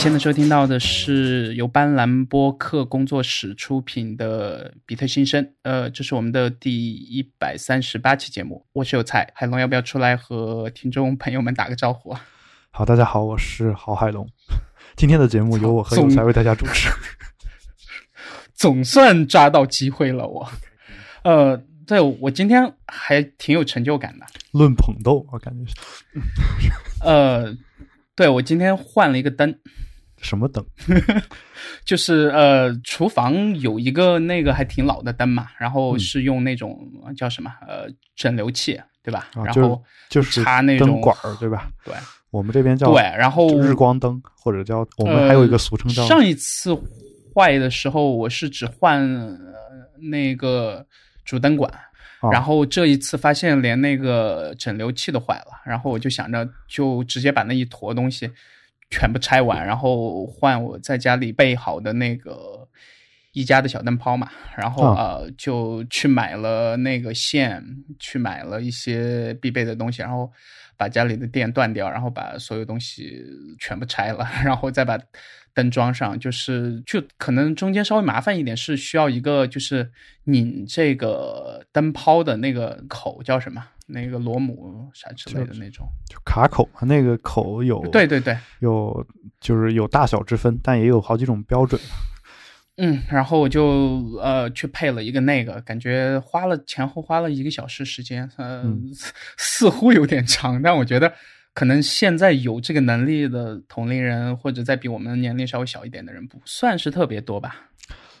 现在收听到的是由斑斓播客工作室出品的《比特新生》，呃，这是我们的第一百三十八期节目。我是有才，海龙要不要出来和听众朋友们打个招呼啊？好，大家好，我是郝海龙。今天的节目由我和有才为大家主持。总算抓到机会了，我。呃，对我今天还挺有成就感的。论捧逗，我感觉是。呃，对我今天换了一个灯。什么灯？就是呃，厨房有一个那个还挺老的灯嘛，然后是用那种叫什么呃整流器，对吧？然后就是插那种灯管对吧？对，我们这边叫对，然后日光灯或者叫我们还有一个俗称叫。上一次坏的时候，我是只换那个主灯管，然后这一次发现连那个整流器都坏了，然后我就想着就直接把那一坨东西。全部拆完，然后换我在家里备好的那个一家的小灯泡嘛，然后呃就去买了那个线，去买了一些必备的东西，然后把家里的电断掉，然后把所有东西全部拆了，然后再把灯装上。就是就可能中间稍微麻烦一点，是需要一个就是拧这个灯泡的那个口叫什么？那个螺母啥之类的那种，就卡口嘛，那个口有，对对对，有就是有大小之分，但也有好几种标准。嗯，然后我就呃去配了一个那个，感觉花了前后花了一个小时时间，嗯，似乎有点长，但我觉得可能现在有这个能力的同龄人，或者在比我们年龄稍微小一点的人，不算是特别多吧。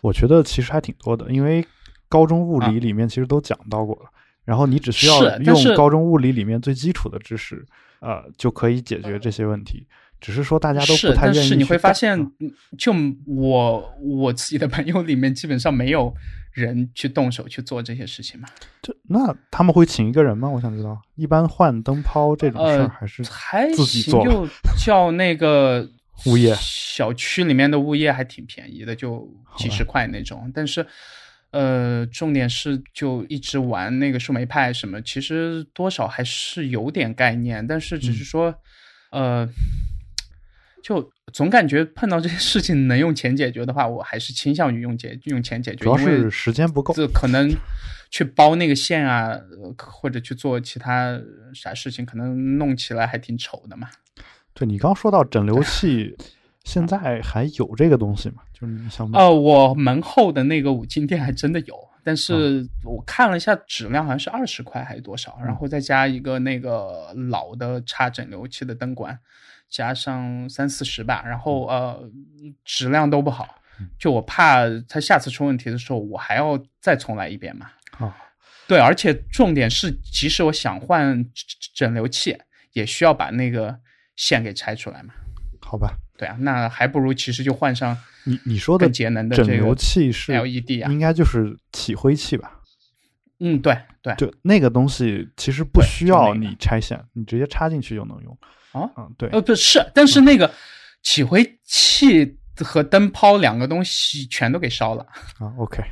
我觉得其实还挺多的，因为高中物理里面其实都讲到过了。然后你只需要用高中物理里面最基础的知识，呃，就可以解决这些问题。只是说大家都不太愿意。但是你会发现，就我我自己的朋友里面，基本上没有人去动手去做这些事情嘛。这那他们会请一个人吗？我想知道，一般换灯泡这种事儿还是还自己做？就叫那个物业小区里面的物业还挺便宜的，就几十块那种。但是。呃，重点是就一直玩那个树莓派什么，其实多少还是有点概念，但是只是说，呃，就总感觉碰到这些事情能用钱解决的话，我还是倾向于用解用钱解决，主要是时间不够，这可能去包那个线啊，或者去做其他啥事情，可能弄起来还挺丑的嘛。对你刚说到整流器。现在还有这个东西吗？就是你想哦，我门后的那个五金店还真的有，但是我看了一下质量，好像是二十块还是多少，然后再加一个那个老的插整流器的灯管，加上三四十吧，然后呃，质量都不好，就我怕它下次出问题的时候，我还要再重来一遍嘛。啊，对，而且重点是，即使我想换整流器，也需要把那个线给拆出来嘛。好吧。对啊，那还不如其实就换上你你说的更节能的整流器是 LED 啊，应该就是起灰器吧？嗯，对对，就那个东西其实不需要你拆线，你直接插进去就能用啊。嗯，对，呃，不是，但是那个起灰器和灯泡两个东西全都给烧了啊。OK，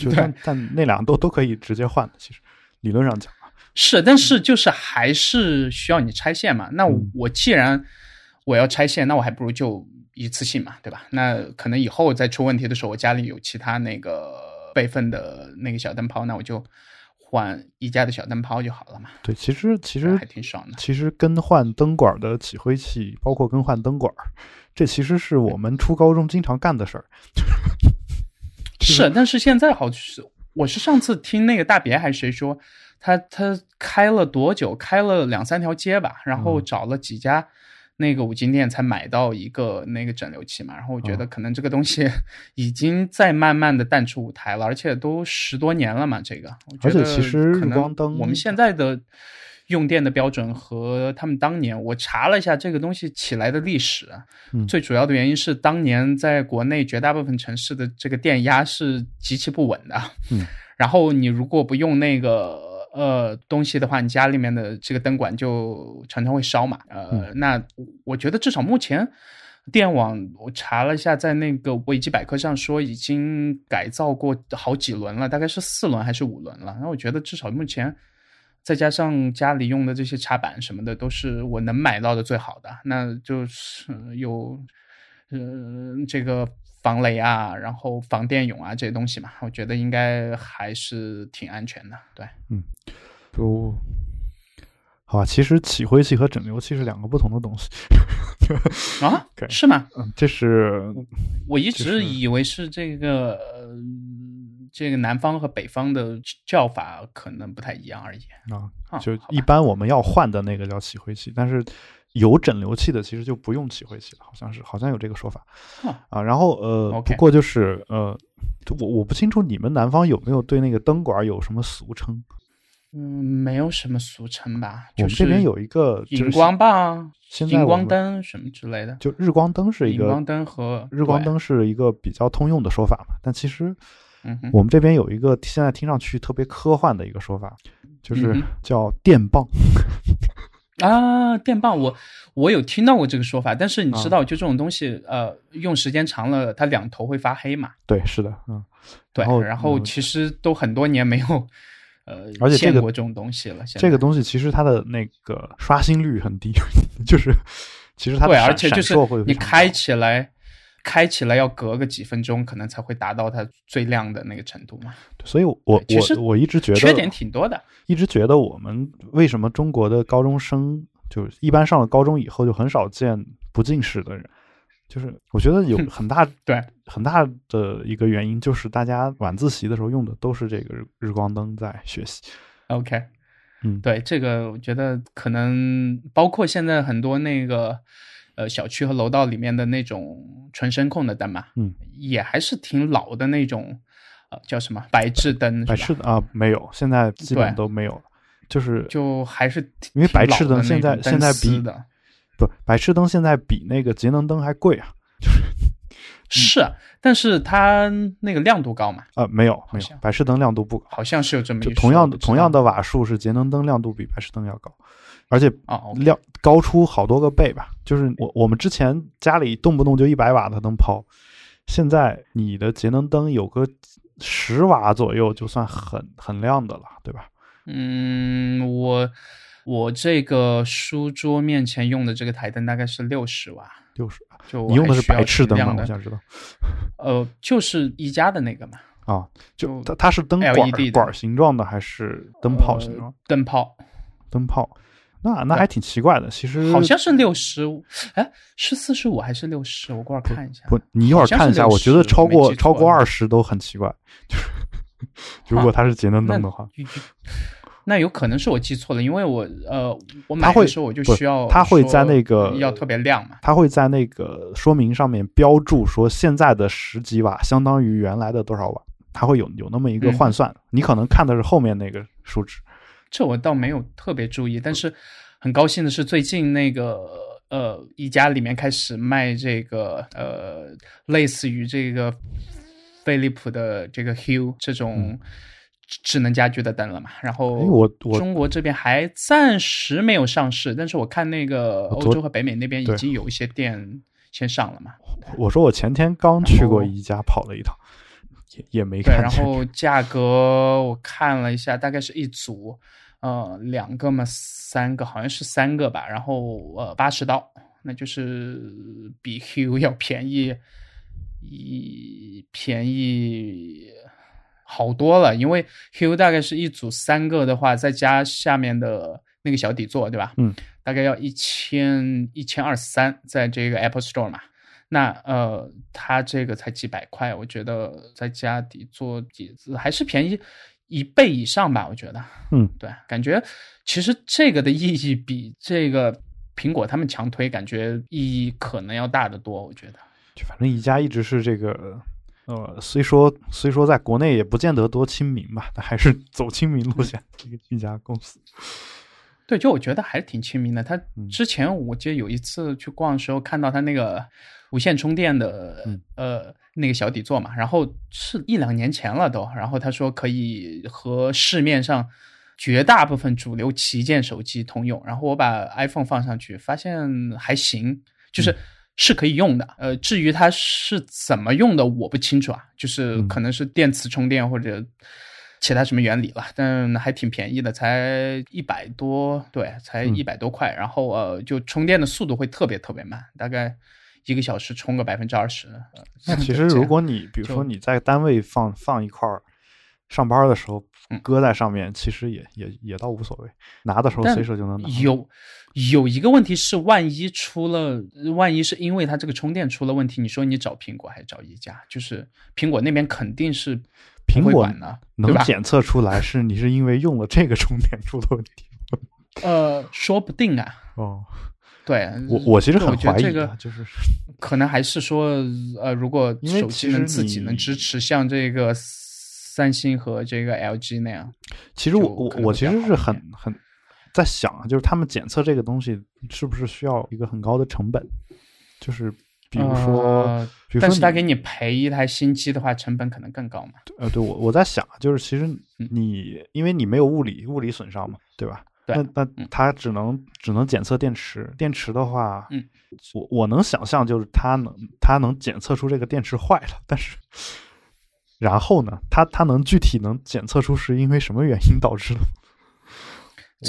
就但但那两个都都可以直接换的，其实理论上讲是，但是就是还是需要你拆线嘛。那我既然我要拆线，那我还不如就一次性嘛，对吧？那可能以后再出问题的时候，我家里有其他那个备份的那个小灯泡，那我就换一家的小灯泡就好了嘛。对，其实其实还挺爽的。其实更换灯管的起灰器，包括更换灯管，这其实是我们初高中经常干的事儿。是，但是现在好是，我是上次听那个大别还是谁说，他他开了多久？开了两三条街吧，然后找了几家。那个五金店才买到一个那个整流器嘛，然后我觉得可能这个东西 已经在慢慢的淡出舞台了，而且都十多年了嘛，这个我觉得其实日光灯我们现在的用电的标准和他们当年，我查了一下这个东西起来的历史，最主要的原因是当年在国内绝大部分城市的这个电压是极其不稳的，嗯，然后你如果不用那个。呃，东西的话，你家里面的这个灯管就常常会烧嘛。呃，那我觉得至少目前电网，我查了一下，在那个维基百科上说已经改造过好几轮了，大概是四轮还是五轮了。那我觉得至少目前，再加上家里用的这些插板什么的，都是我能买到的最好的。那就是有嗯，这个防雷啊，然后防电泳啊这些东西嘛，我觉得应该还是挺安全的。对，嗯，就好吧。其实起灰器和整流器是两个不同的东西 啊？是吗？嗯，这是我一直以为是这个，这个南方和北方的叫法可能不太一样而已啊。就一般我们要换的那个叫起灰器，但是。有整流器的其实就不用起灰器了，好像是，好像有这个说法啊。然后呃，不过就是呃，我我不清楚你们南方有没有对那个灯管有什么俗称？嗯，没有什么俗称吧。我们这边有一个荧光棒、荧光灯什么之类的。就日光灯是一个荧光灯和日光灯是一个比较通用的说法嘛。但其实，嗯，我们这边有一个现在听上去特别科幻的一个说法，就是叫电棒。啊，电棒，我我有听到过这个说法，但是你知道，就这种东西，呃，用时间长了，它两头会发黑嘛？对，是的，嗯，对，然后其实都很多年没有，呃，而且见过这种东西了。这个东西其实它的那个刷新率很低，就是其实它对，而且就是你开起来。开起来要隔个几分钟，可能才会达到它最亮的那个程度嘛。所以，我我我一直觉得缺点挺多的。一直觉得我们为什么中国的高中生就一般上了高中以后就很少见不近视的人，就是我觉得有 很大对很大的一个原因就是大家晚自习的时候用的都是这个日光灯在学习。OK，嗯，对这个我觉得可能包括现在很多那个。呃，小区和楼道里面的那种纯声控的灯嘛，嗯，也还是挺老的那种，呃，叫什么白炽灯？白炽啊，没有，现在基本都没有了。就是就还是因为白炽灯现在现在比的不白炽灯现在比那个节能灯还贵啊，就是 是，但是它那个亮度高嘛？呃，没有，没有，白炽灯亮度不高，好像是有这么一就同样的同样的瓦数是节能灯亮度比白炽灯要高。而且亮高出好多个倍吧，就是我我们之前家里动不动就一百瓦的灯泡，现在你的节能灯有个十瓦左右就算很很亮的了，对吧？嗯，我我这个书桌面前用的这个台灯大概是六十瓦，六十瓦，就你用的是白炽灯吗？我想知道。呃，就是宜家的那个嘛。啊，就它它是灯管管形状的还是灯泡形状？灯泡，灯泡。那那还挺奇怪的，其实好像是六十五，哎，是四十五还是六十？我过会儿看一下。不，你一会儿看一下。我觉得超过超过二十都很奇怪，就是如果它是节能灯的话，那有可能是我记错了，因为我呃，我买的时候我就需要，它会在那个要特别亮嘛，它会在那个说明上面标注说现在的十几瓦相当于原来的多少瓦，它会有有那么一个换算，你可能看的是后面那个数值。这我倒没有特别注意，但是很高兴的是，最近那个呃，宜家里面开始卖这个呃，类似于这个飞利浦的这个 Hue 这种智能家居的灯了嘛。然后我我中国这边还暂时没有上市，但是我看那个欧洲和北美那边已经有一些店先上了嘛。我说我前天刚去过宜家跑了一趟，也也没看。对，然后价格我看了一下，大概是一组。呃，两个嘛，三个好像是三个吧，然后呃，八十刀，那就是比 Hue 要便宜一便宜好多了，因为 Hue 大概是一组三个的话，再加下面的那个小底座，对吧？嗯，大概要一千一千二三，在这个 Apple Store 嘛，那呃，它这个才几百块，我觉得在家底做底子还是便宜。一倍以上吧，我觉得，嗯，对，感觉其实这个的意义比这个苹果他们强推，感觉意义可能要大得多。我觉得，就反正宜家一直是这个，呃，虽说虽说在国内也不见得多亲民吧，但还是走亲民路线一个一家公司。对，就我觉得还是挺亲民的。他之前我记得有一次去逛的时候，看到他那个无线充电的，呃。那个小底座嘛，然后是一两年前了都，然后他说可以和市面上绝大部分主流旗舰手机通用，然后我把 iPhone 放上去，发现还行，就是是可以用的。呃，至于它是怎么用的，我不清楚啊，就是可能是电磁充电或者其他什么原理了，但还挺便宜的，才一百多，对，才一百多块，然后呃，就充电的速度会特别特别慢，大概。一个小时充个百分之二十。那其实如果你比如说你在单位放放一块儿，上班的时候搁在上面，其实也也也倒无所谓，拿的时候随手就能拿。有有一个问题是，万一出了，万一是因为它这个充电出了问题，你说你找苹果还是找一家？就是苹果那边肯定是苹果呢，能检测出来 是你是因为用了这个充电出的问题。呃，说不定啊。哦，对我我其实很怀疑这个就是可能还是说，呃，如果手机能自己能支持像这个。三星和这个 LG 那样，其实我我我其实是很很在想啊，就是他们检测这个东西是不是需要一个很高的成本？就是比如说，比如说，但是他给你赔一台新机的话，成本可能更高嘛？呃，对我我在想，就是其实你因为你没有物理物理损伤嘛，对吧？那那它只能只能检测电池，电池的话，嗯，我我能想象就是它能它能检测出这个电池坏了，但是。然后呢？它它能具体能检测出是因为什么原因导致的？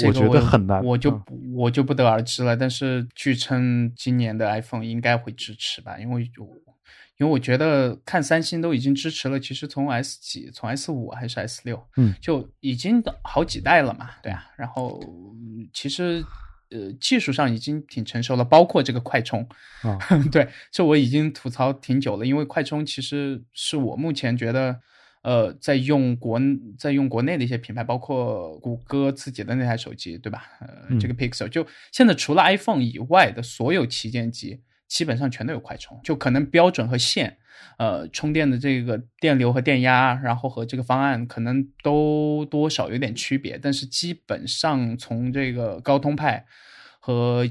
我觉得很难，我就我就不得而知了。但是据称，今年的 iPhone 应该会支持吧？因为就因为我觉得看三星都已经支持了，其实从 S 几，从 S 五还是 S 六，嗯，就已经好几代了嘛，对啊。然后其实。呃，技术上已经挺成熟了，包括这个快充，啊，对，这我已经吐槽挺久了。因为快充其实是我目前觉得，呃，在用国在用国内的一些品牌，包括谷歌自己的那台手机，对吧？呃，这个 Pixel，就现在除了 iPhone 以外的所有旗舰机，基本上全都有快充，就可能标准和线。呃，充电的这个电流和电压，然后和这个方案可能都多少有点区别，但是基本上从这个高通派和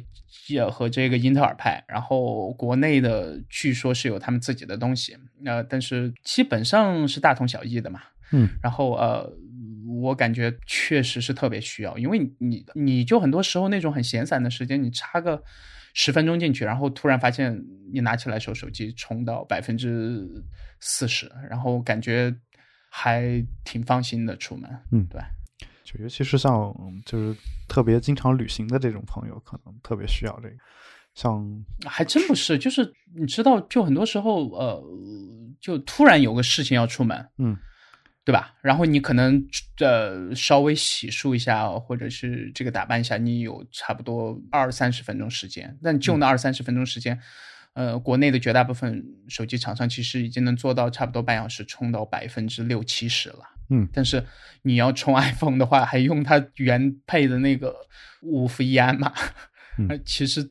也和这个英特尔派，然后国内的据说是有他们自己的东西，呃，但是基本上是大同小异的嘛。嗯，然后呃，我感觉确实是特别需要，因为你你就很多时候那种很闲散的时间，你插个。十分钟进去，然后突然发现你拿起来手手机充到百分之四十，然后感觉还挺放心的出门。嗯，对，就尤其是像就是特别经常旅行的这种朋友，可能特别需要这个。像还真不是，就是你知道，就很多时候呃，就突然有个事情要出门，嗯。对吧？然后你可能呃稍微洗漱一下，或者是这个打扮一下，你有差不多二三十分钟时间。但就那二三十分钟时间，呃，国内的绝大部分手机厂商其实已经能做到差不多半小时充到百分之六七十了。嗯，但是你要充 iPhone 的话，还用它原配的那个五伏一安嘛？其实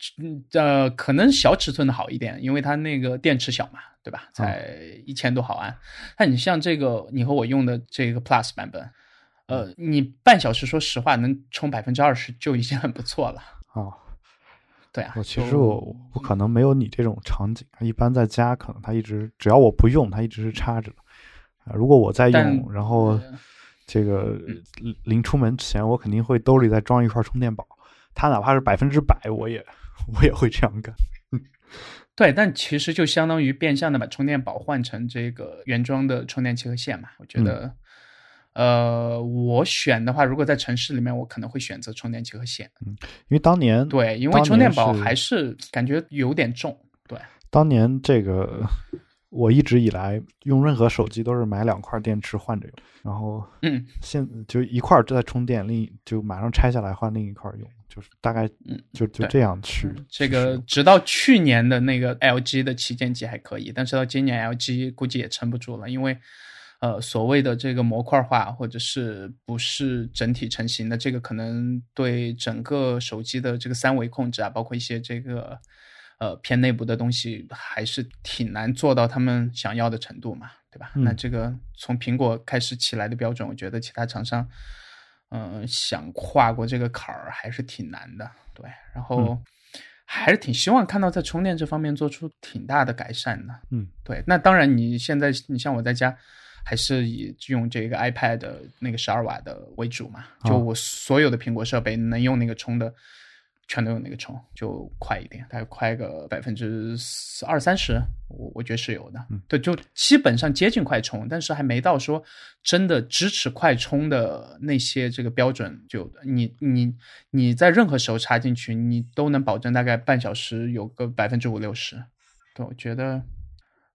呃可能小尺寸的好一点，因为它那个电池小嘛。对吧？才一千多毫安。那你像这个，你和我用的这个 Plus 版本，呃，你半小时，说实话能充百分之二十就已经很不错了。哦，对啊。我其实我不可能没有你这种场景。一般在家，可能它一直只要我不用，它一直是插着的。啊，如果我在用，然后这个临出门之前，我肯定会兜里再装一块充电宝。它哪怕是百分之百，我也我也会这样干。对，但其实就相当于变相的把充电宝换成这个原装的充电器和线嘛。我觉得，呃，我选的话，如果在城市里面，我可能会选择充电器和线。嗯，因为当年对，因为充电宝还是感觉有点重。对，当年这个我一直以来用任何手机都是买两块电池换着用，然后嗯，现就一块在充电，另一就马上拆下来换另一块用。就是大概，嗯，就就这样去。这个直到去年的那个 LG 的旗舰机还可以，但是到今年 LG 估计也撑不住了，因为，呃，所谓的这个模块化或者是不是整体成型的，这个可能对整个手机的这个三维控制啊，包括一些这个呃偏内部的东西，还是挺难做到他们想要的程度嘛，对吧？那这个从苹果开始起来的标准，我觉得其他厂商。嗯，想跨过这个坎儿还是挺难的，对。然后还是挺希望看到在充电这方面做出挺大的改善的。嗯，对。那当然，你现在你像我在家，还是以用这个 iPad 那个十二瓦的为主嘛。就我所有的苹果设备能用那个充的。全都有那个充，就快一点，大概快个百分之二三十，我我觉得是有的。对，就基本上接近快充，但是还没到说真的支持快充的那些这个标准。就你你你在任何时候插进去，你都能保证大概半小时有个百分之五六十。对，我觉得，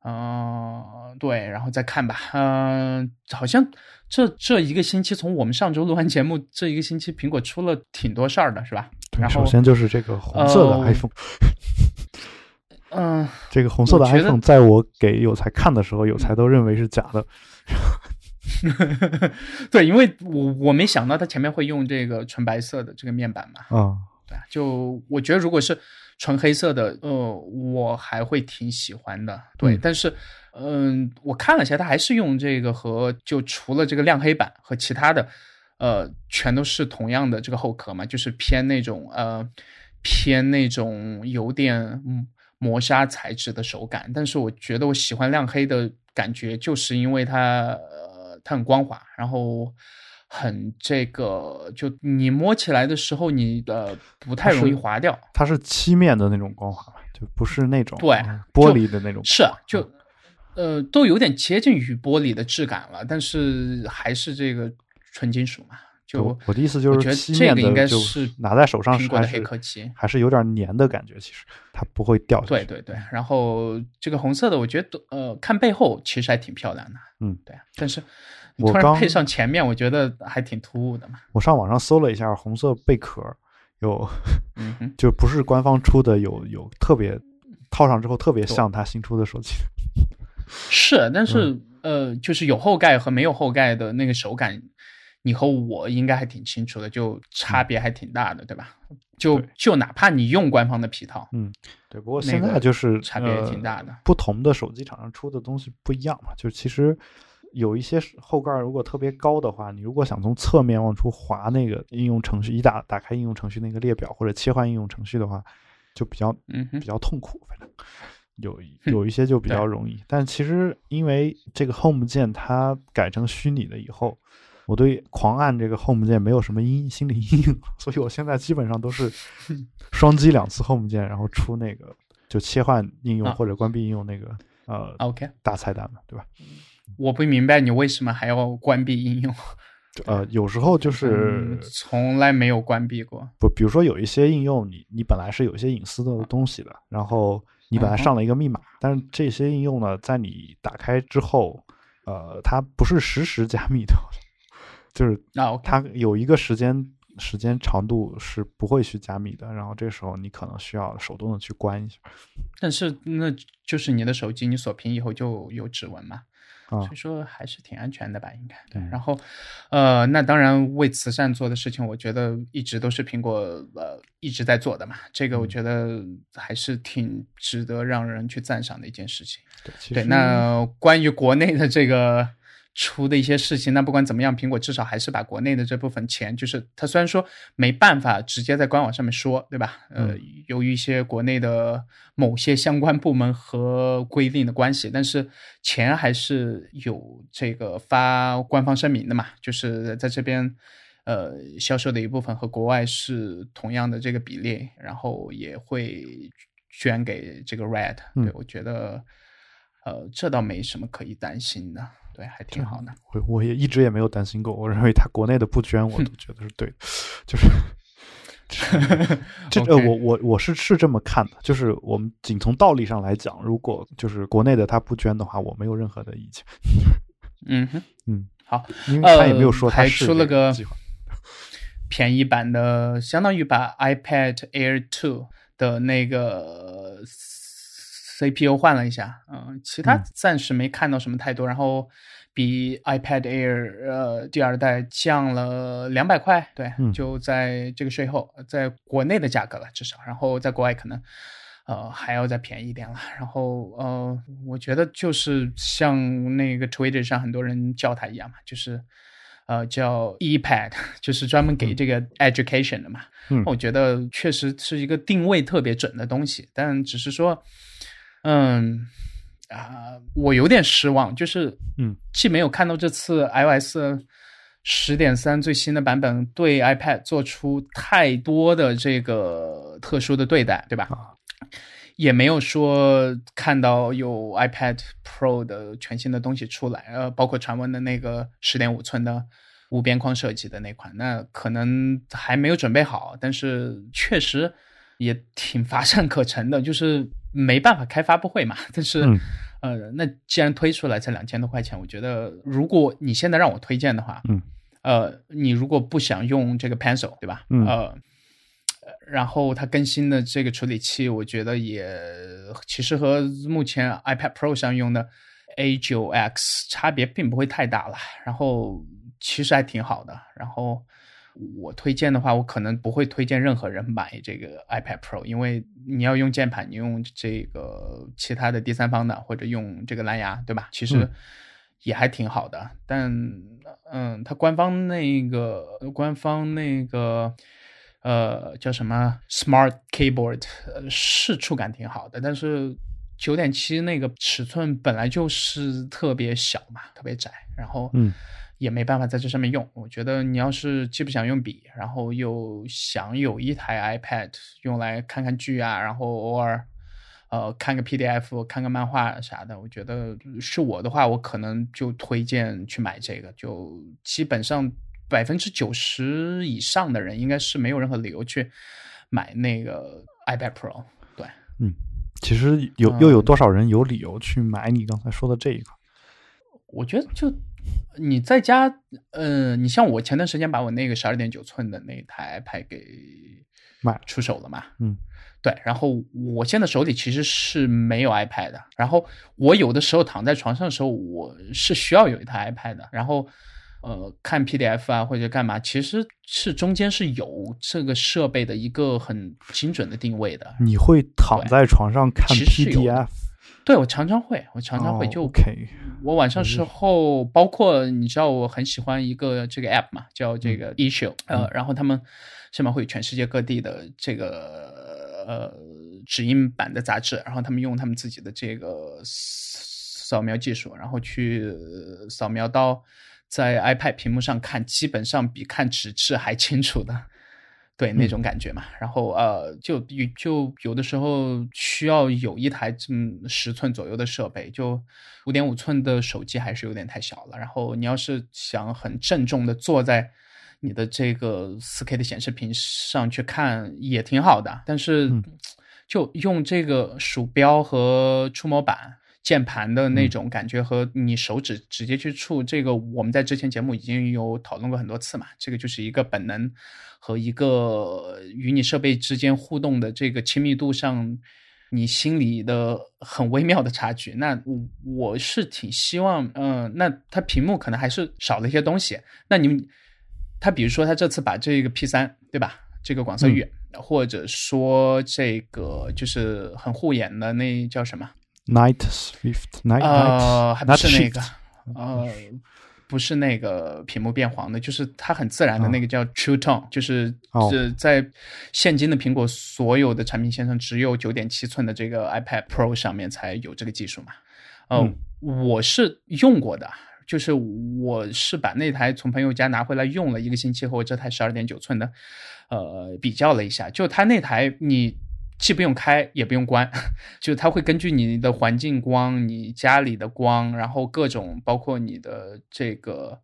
嗯，对，然后再看吧。嗯，好像这这一个星期，从我们上周录完节目，这一个星期苹果出了挺多事儿的，是吧？对，首先就是这个红色的 iPhone。嗯，这个红色的 iPhone，在我给有才看的时候，有才都认为是假的。对，因为我我没想到它前面会用这个纯白色的这个面板嘛。啊，对，就我觉得如果是纯黑色的，呃，我还会挺喜欢的。对，但是，嗯，我看了一下，它还是用这个和就除了这个亮黑板和其他的，呃，全都是同样的这个后壳嘛，就是偏那种呃偏那种有点磨砂材质的手感。但是我觉得我喜欢亮黑的感觉，就是因为它呃。它很光滑，然后很这个，就你摸起来的时候，你的不太容易滑掉。它是漆面的那种光滑，就不是那种对玻璃的那种。是，就呃，都有点接近于玻璃的质感了，但是还是这个纯金属嘛。就我的意思就是，这个应该，是拿在手上苹果的黑科技，还是有点粘的感觉。其实它不会掉。对对对，然后这个红色的，我觉得呃，看背后其实还挺漂亮的。嗯，对，但是突然配上前面，我觉得还挺突兀的嘛。我上网上搜了一下红色贝壳，有，嗯，就不是官方出的，有有特别套上之后特别像它新出的手机。是，但是呃，就是有后盖和没有后盖的那个手感。你和我应该还挺清楚的，就差别还挺大的，对吧？就就哪怕你用官方的皮套，嗯，对。不过现在就是差别也挺大的，不同的手机厂商出的东西不一样嘛。就其实有一些后盖如果特别高的话，你如果想从侧面往出滑那个应用程序，一打打开应用程序那个列表或者切换应用程序的话，就比较嗯比较痛苦。反正 有有一些就比较容易，但其实因为这个 Home 键它改成虚拟的以后。我对狂按这个 Home 键没有什么阴心理阴影，所以我现在基本上都是 双击两次 Home 键，然后出那个就切换应用或者关闭应用那个呃 OK 大菜单嘛，对吧？我不明白你为什么还要关闭应用。呃，有时候就是从来没有关闭过。不，比如说有一些应用，你你本来是有一些隐私的东西的，然后你本来上了一个密码，但是这些应用呢，在你打开之后，呃，它不是实时加密的。就是啊，它有一个时间时间长度是不会去加密的，然后这时候你可能需要手动的去关一下。但是那就是你的手机，你锁屏以后就有指纹嘛，所以说还是挺安全的吧，应该。对，然后呃，那当然为慈善做的事情，我觉得一直都是苹果呃一直在做的嘛，这个我觉得还是挺值得让人去赞赏的一件事情。对，那关于国内的这个。出的一些事情，那不管怎么样，苹果至少还是把国内的这部分钱，就是它虽然说没办法直接在官网上面说，对吧？呃，由于一些国内的某些相关部门和规定的关系，但是钱还是有这个发官方声明的嘛，就是在这边，呃，销售的一部分和国外是同样的这个比例，然后也会捐给这个 Red。对我觉得，呃，这倒没什么可以担心的。对，还挺好的。我我也一直也没有担心过。我认为他国内的不捐，我都觉得是对的。就是，这呃，我我我是是这么看的。就是我们仅从道理上来讲，如果就是国内的他不捐的话，我没有任何的意见。嗯哼，嗯，好，因为他也没有说还出了个便宜版的，相当于把 iPad Air Two 的那个。CPU 换了一下，嗯，其他暂时没看到什么太多。然后比 iPad Air 呃第二代降了两百块，对，就在这个税后，在国内的价格了至少。然后在国外可能呃还要再便宜一点了。然后呃，我觉得就是像那个 Twitter 上很多人叫它一样嘛，就是呃叫 ePad，就是专门给这个 education 的嘛。嗯，我觉得确实是一个定位特别准的东西，但只是说。嗯啊，我有点失望，就是嗯，既没有看到这次 iOS 十点三最新的版本对 iPad 做出太多的这个特殊的对待，对吧？也没有说看到有 iPad Pro 的全新的东西出来，呃，包括传闻的那个十点五寸的无边框设计的那款，那可能还没有准备好，但是确实也挺乏善可陈的，就是。没办法开发布会嘛。但是，呃，那既然推出来才两千多块钱，我觉得如果你现在让我推荐的话，嗯，呃，你如果不想用这个 Pencil，对吧？嗯，呃，然后它更新的这个处理器，我觉得也其实和目前 iPad Pro 上用的 A9X 差别并不会太大了。然后其实还挺好的。然后。我推荐的话，我可能不会推荐任何人买这个 iPad Pro，因为你要用键盘，你用这个其他的第三方的，或者用这个蓝牙，对吧？其实也还挺好的。但嗯，它官方那个官方那个呃叫什么 Smart Keyboard 是触感挺好的，但是九点七那个尺寸本来就是特别小嘛，特别窄，然后嗯。也没办法在这上面用。我觉得你要是既不想用笔，然后又想有一台 iPad 用来看看剧啊，然后偶尔呃看个 PDF、看个漫画啥的，我觉得是我的话，我可能就推荐去买这个。就基本上百分之九十以上的人应该是没有任何理由去买那个 iPad Pro。对，嗯，其实有又有多少人有理由去买你刚才说的这一个？我觉得就。你在家，呃，你像我前段时间把我那个十二点九寸的那台 iPad 给卖出手了嘛？嗯，对。然后我现在手里其实是没有 iPad 的。然后我有的时候躺在床上的时候，我是需要有一台 iPad 的。然后，呃，看 PDF 啊或者干嘛，其实是中间是有这个设备的一个很精准的定位的。你会躺在床上看 PDF？对，我常常会，我常常会就，OK。我晚上时候，包括你知道，我很喜欢一个这个 app 嘛，叫这个 Issue，呃，然后他们上面会有全世界各地的这个呃指印版的杂志，然后他们用他们自己的这个扫描技术，然后去扫描到在 iPad 屏幕上看，基本上比看纸质还清楚的。对那种感觉嘛，然后呃，就有就有的时候需要有一台这么十寸左右的设备，就五点五寸的手机还是有点太小了。然后你要是想很郑重的坐在你的这个四 K 的显示屏上去看，也挺好的。但是就用这个鼠标和触摸板。键盘的那种感觉和你手指直接去触这个，我们在之前节目已经有讨论过很多次嘛。这个就是一个本能和一个与你设备之间互动的这个亲密度上，你心里的很微妙的差距。那我是挺希望，嗯，那它屏幕可能还是少了一些东西。那你们，他比如说他这次把这个 P 三对吧，这个广色域，或者说这个就是很护眼的那叫什么？Night Swift，Night，呃，还不是那个，呃，不是那个屏幕变黄的，就是它很自然的那个叫 True Tone，就是是在现今的苹果所有的产品线上，只有九点七寸的这个 iPad Pro 上面才有这个技术嘛。嗯，我是用过的，就是我是把那台从朋友家拿回来用了一个星期，后我这台十二点九寸的，呃，比较了一下，就它那台你。既不用开也不用关，就它会根据你的环境光、你家里的光，然后各种包括你的这个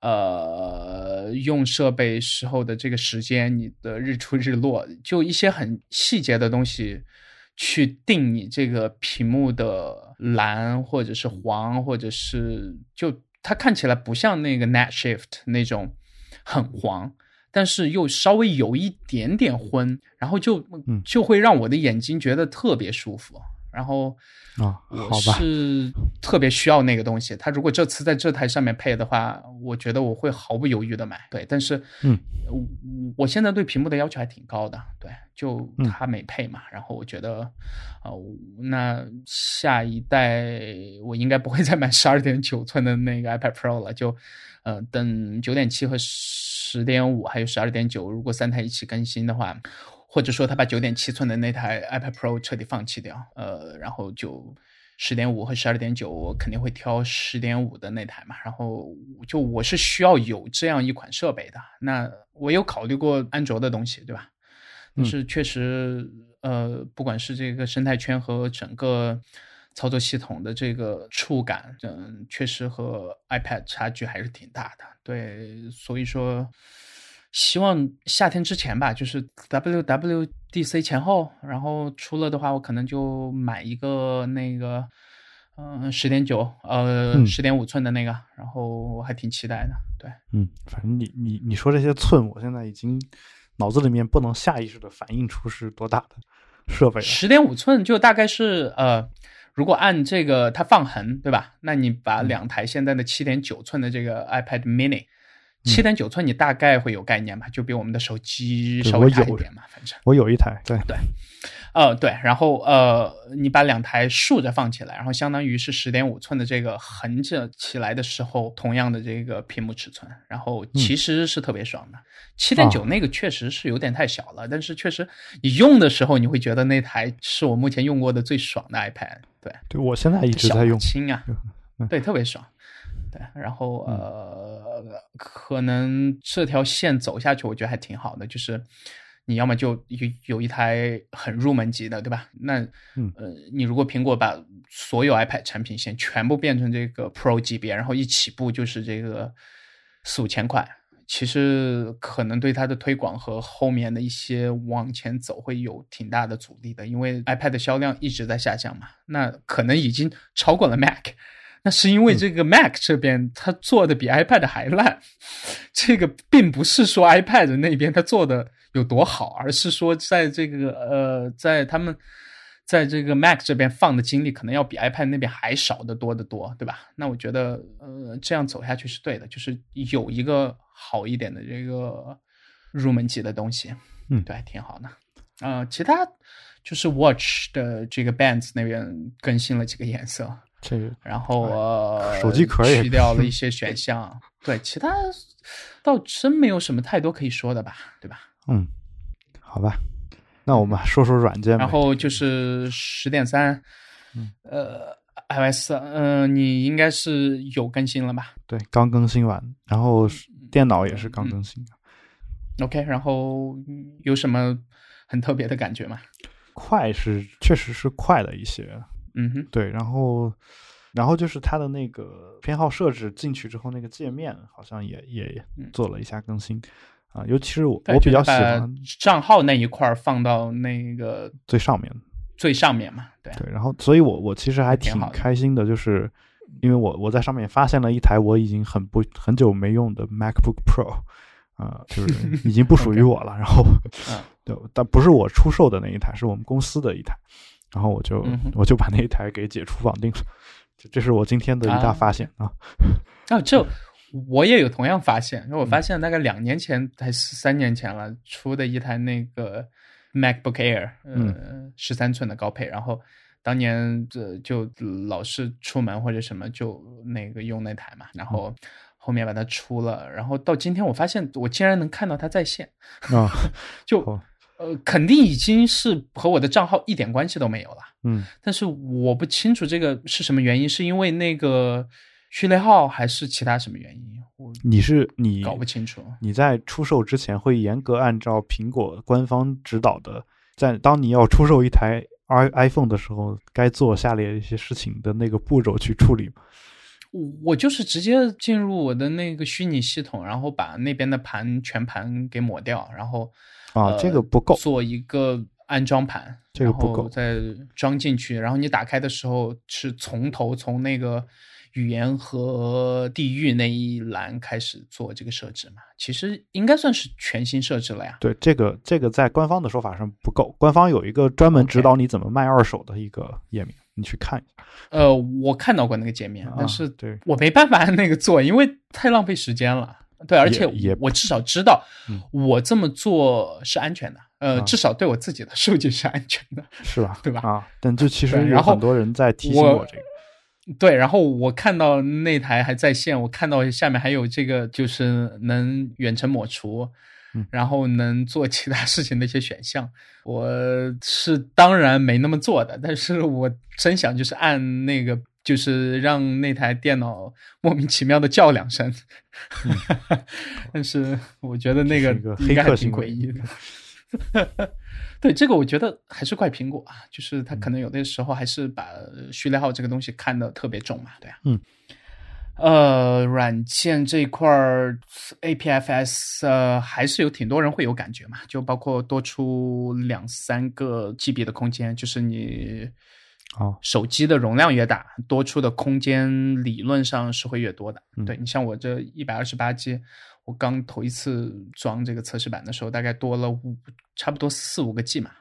呃用设备时候的这个时间、你的日出日落，就一些很细节的东西去定你这个屏幕的蓝或者是黄，或者是就它看起来不像那个 Night Shift 那种很黄。但是又稍微有一点点昏，然后就就会让我的眼睛觉得特别舒服。然后啊，我是特别需要那个东西。他如果这次在这台上面配的话，我觉得我会毫不犹豫的买。对，但是嗯，我现在对屏幕的要求还挺高的。对，就它没配嘛。然后我觉得，呃，那下一代我应该不会再买十二点九寸的那个 iPad Pro 了。就呃，等九点七和十点五还有十二点九，如果三台一起更新的话。或者说他把九点七寸的那台 iPad Pro 彻底放弃掉，呃，然后就十点五和十二点九，我肯定会挑十点五的那台嘛。然后就我是需要有这样一款设备的。那我有考虑过安卓的东西，对吧？但是确实，呃，不管是这个生态圈和整个操作系统的这个触感，嗯，确实和 iPad 差距还是挺大的。对，所以说。希望夏天之前吧，就是 W W D C 前后，然后出了的话，我可能就买一个那个，嗯，十点九，呃，十点五寸的那个，然后我还挺期待的。对，嗯，反正你你你说这些寸，我现在已经脑子里面不能下意识的反映出是多大的设备。十点五寸就大概是呃，如果按这个它放横，对吧？那你把两台现在的七点九寸的这个 iPad Mini。七点九寸，你大概会有概念吧？就比我们的手机稍微大一点嘛，反正我有一台，对对，呃对，然后呃，你把两台竖着放起来，然后相当于是十点五寸的这个横着起来的时候，同样的这个屏幕尺寸，然后其实是特别爽的。七点九那个确实是有点太小了，但是确实你用的时候，你会觉得那台是我目前用过的最爽的 iPad。对，对我现在一直在用，轻啊，对，特别爽。对，然后呃，可能这条线走下去，我觉得还挺好的。就是你要么就有有一台很入门级的，对吧？那呃，你如果苹果把所有 iPad 产品线全部变成这个 Pro 级别，然后一起步就是这个四五千块，其实可能对它的推广和后面的一些往前走会有挺大的阻力的，因为 iPad 的销量一直在下降嘛，那可能已经超过了 Mac。那是因为这个 Mac 这边它做的比 iPad 还烂，这个并不是说 iPad 那边它做的有多好，而是说在这个呃，在他们在这个 Mac 这边放的精力可能要比 iPad 那边还少的多得多，对吧？那我觉得呃这样走下去是对的，就是有一个好一点的这个入门级的东西，嗯，对，挺好的。呃，其他就是 Watch 的这个 Bands 那边更新了几个颜色。这个，然后呃，手机壳也去掉了一些 选项，对，其他倒真没有什么太多可以说的吧，对吧？嗯，好吧，那我们说说软件。然后就是十点三，呃，iOS，嗯，你应该是有更新了吧？对，刚更新完，然后电脑也是刚更新的。OK，然后有什么很特别的感觉吗？快是，确实是快了一些。嗯哼，对，然后，然后就是它的那个偏好设置进去之后，那个界面好像也也做了一下更新啊，尤其是我我比较喜欢账号那一块放到那个最上面，最上面嘛，对。对，然后所以我我其实还挺开心的，就是因为我我在上面发现了一台我已经很不很久没用的 MacBook Pro 啊，就是 已经不属于我了，然后 对，但不是我出售的那一台，是我们公司的一台。然后我就我就把那一台给解除绑定了，这是我今天的一大发现啊！啊，这我也有同样发现，因为我发现大概两年前还是三年前了出的一台那个 MacBook Air，呃，十三寸的高配，然后当年这就老是出门或者什么就那个用那台嘛，然后后面把它出了，然后到今天我发现我竟然能看到它在线啊，就。呃，肯定已经是和我的账号一点关系都没有了。嗯，但是我不清楚这个是什么原因，是因为那个序列号还是其他什么原因？我你是你搞不清楚。你在出售之前会严格按照苹果官方指导的，在当你要出售一台 i iPhone 的时候，该做下列一些事情的那个步骤去处理？我我就是直接进入我的那个虚拟系统，然后把那边的盘全盘给抹掉，然后。啊，这个不够，做一个安装盘，这个不够，再装进去，然后你打开的时候是从头从那个语言和地域那一栏开始做这个设置嘛？其实应该算是全新设置了呀。对，这个这个在官方的说法上不够，官方有一个专门指导你怎么卖二手的一个页面，你去看一下。呃，我看到过那个界面，但是对我没办法按 那个做，因为太浪费时间了。对，而且我至少知道，我这么做是安全的。呃，至少对我自己的数据是安全的，是吧？对吧？啊，但就其实有很多人在提醒我这个。对，然后我看到那台还在线，我看到下面还有这个，就是能远程抹除，然后能做其他事情的一些选项。我是当然没那么做的，但是我真想就是按那个。就是让那台电脑莫名其妙的叫两声，但是我觉得那个应该挺诡异的。对这个，我觉得还是怪苹果啊，就是他可能有的时候还是把序列号这个东西看得特别重嘛，对啊。嗯。呃，软件这一块儿，APFS 呃还是有挺多人会有感觉嘛，就包括多出两三个 GB 的空间，就是你哦，手机的容量越大，多出的空间理论上是会越多的。对你像我这一百二十八 G，我刚头一次装这个测试版的时候，大概多了五，差不多四五个 G 嘛。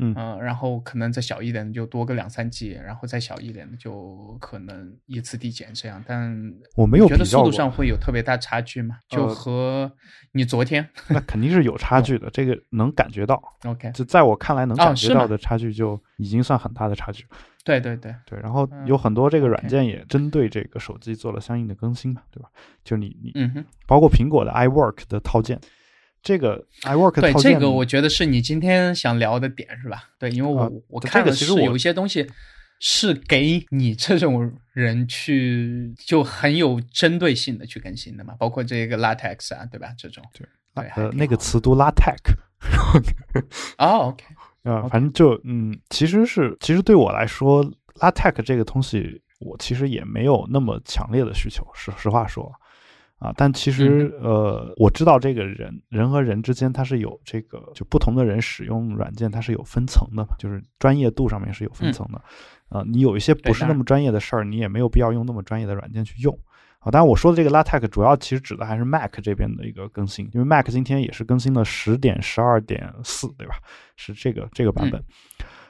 嗯然后可能再小一点的就多个两三 G，然后再小一点的就可能依次递减这样。但我没有觉得速度上会有特别大差距嘛？就和你昨天那肯定是有差距的，这个能感觉到。OK，就在我看来能感觉到的差距就已经算很大的差距。对对对对，然后有很多这个软件也针对这个手机做了相应的更新嘛，对吧？就你你嗯哼，包括苹果的 iWork 的套件。这个 iWork 对这个，我觉得是你今天想聊的点是吧？对，因为我我看的是有一些东西是给你这种人去就很有针对性的去更新的嘛，包括这个 LaTeX 啊，对吧？这种对，呃，那个词读 LaTeX。哦，OK，啊，反正就嗯，其实是其实对我来说，LaTeX 这个东西，我其实也没有那么强烈的需求，实实话说。啊，但其实呃，我知道这个人人和人之间它是有这个，就不同的人使用软件，它是有分层的，就是专业度上面是有分层的。啊，你有一些不是那么专业的事儿，你也没有必要用那么专业的软件去用。啊，当然我说的这个 LaTeX 主要其实指的还是 Mac 这边的一个更新，因为 Mac 今天也是更新了十点十二点四，对吧？是这个这个版本。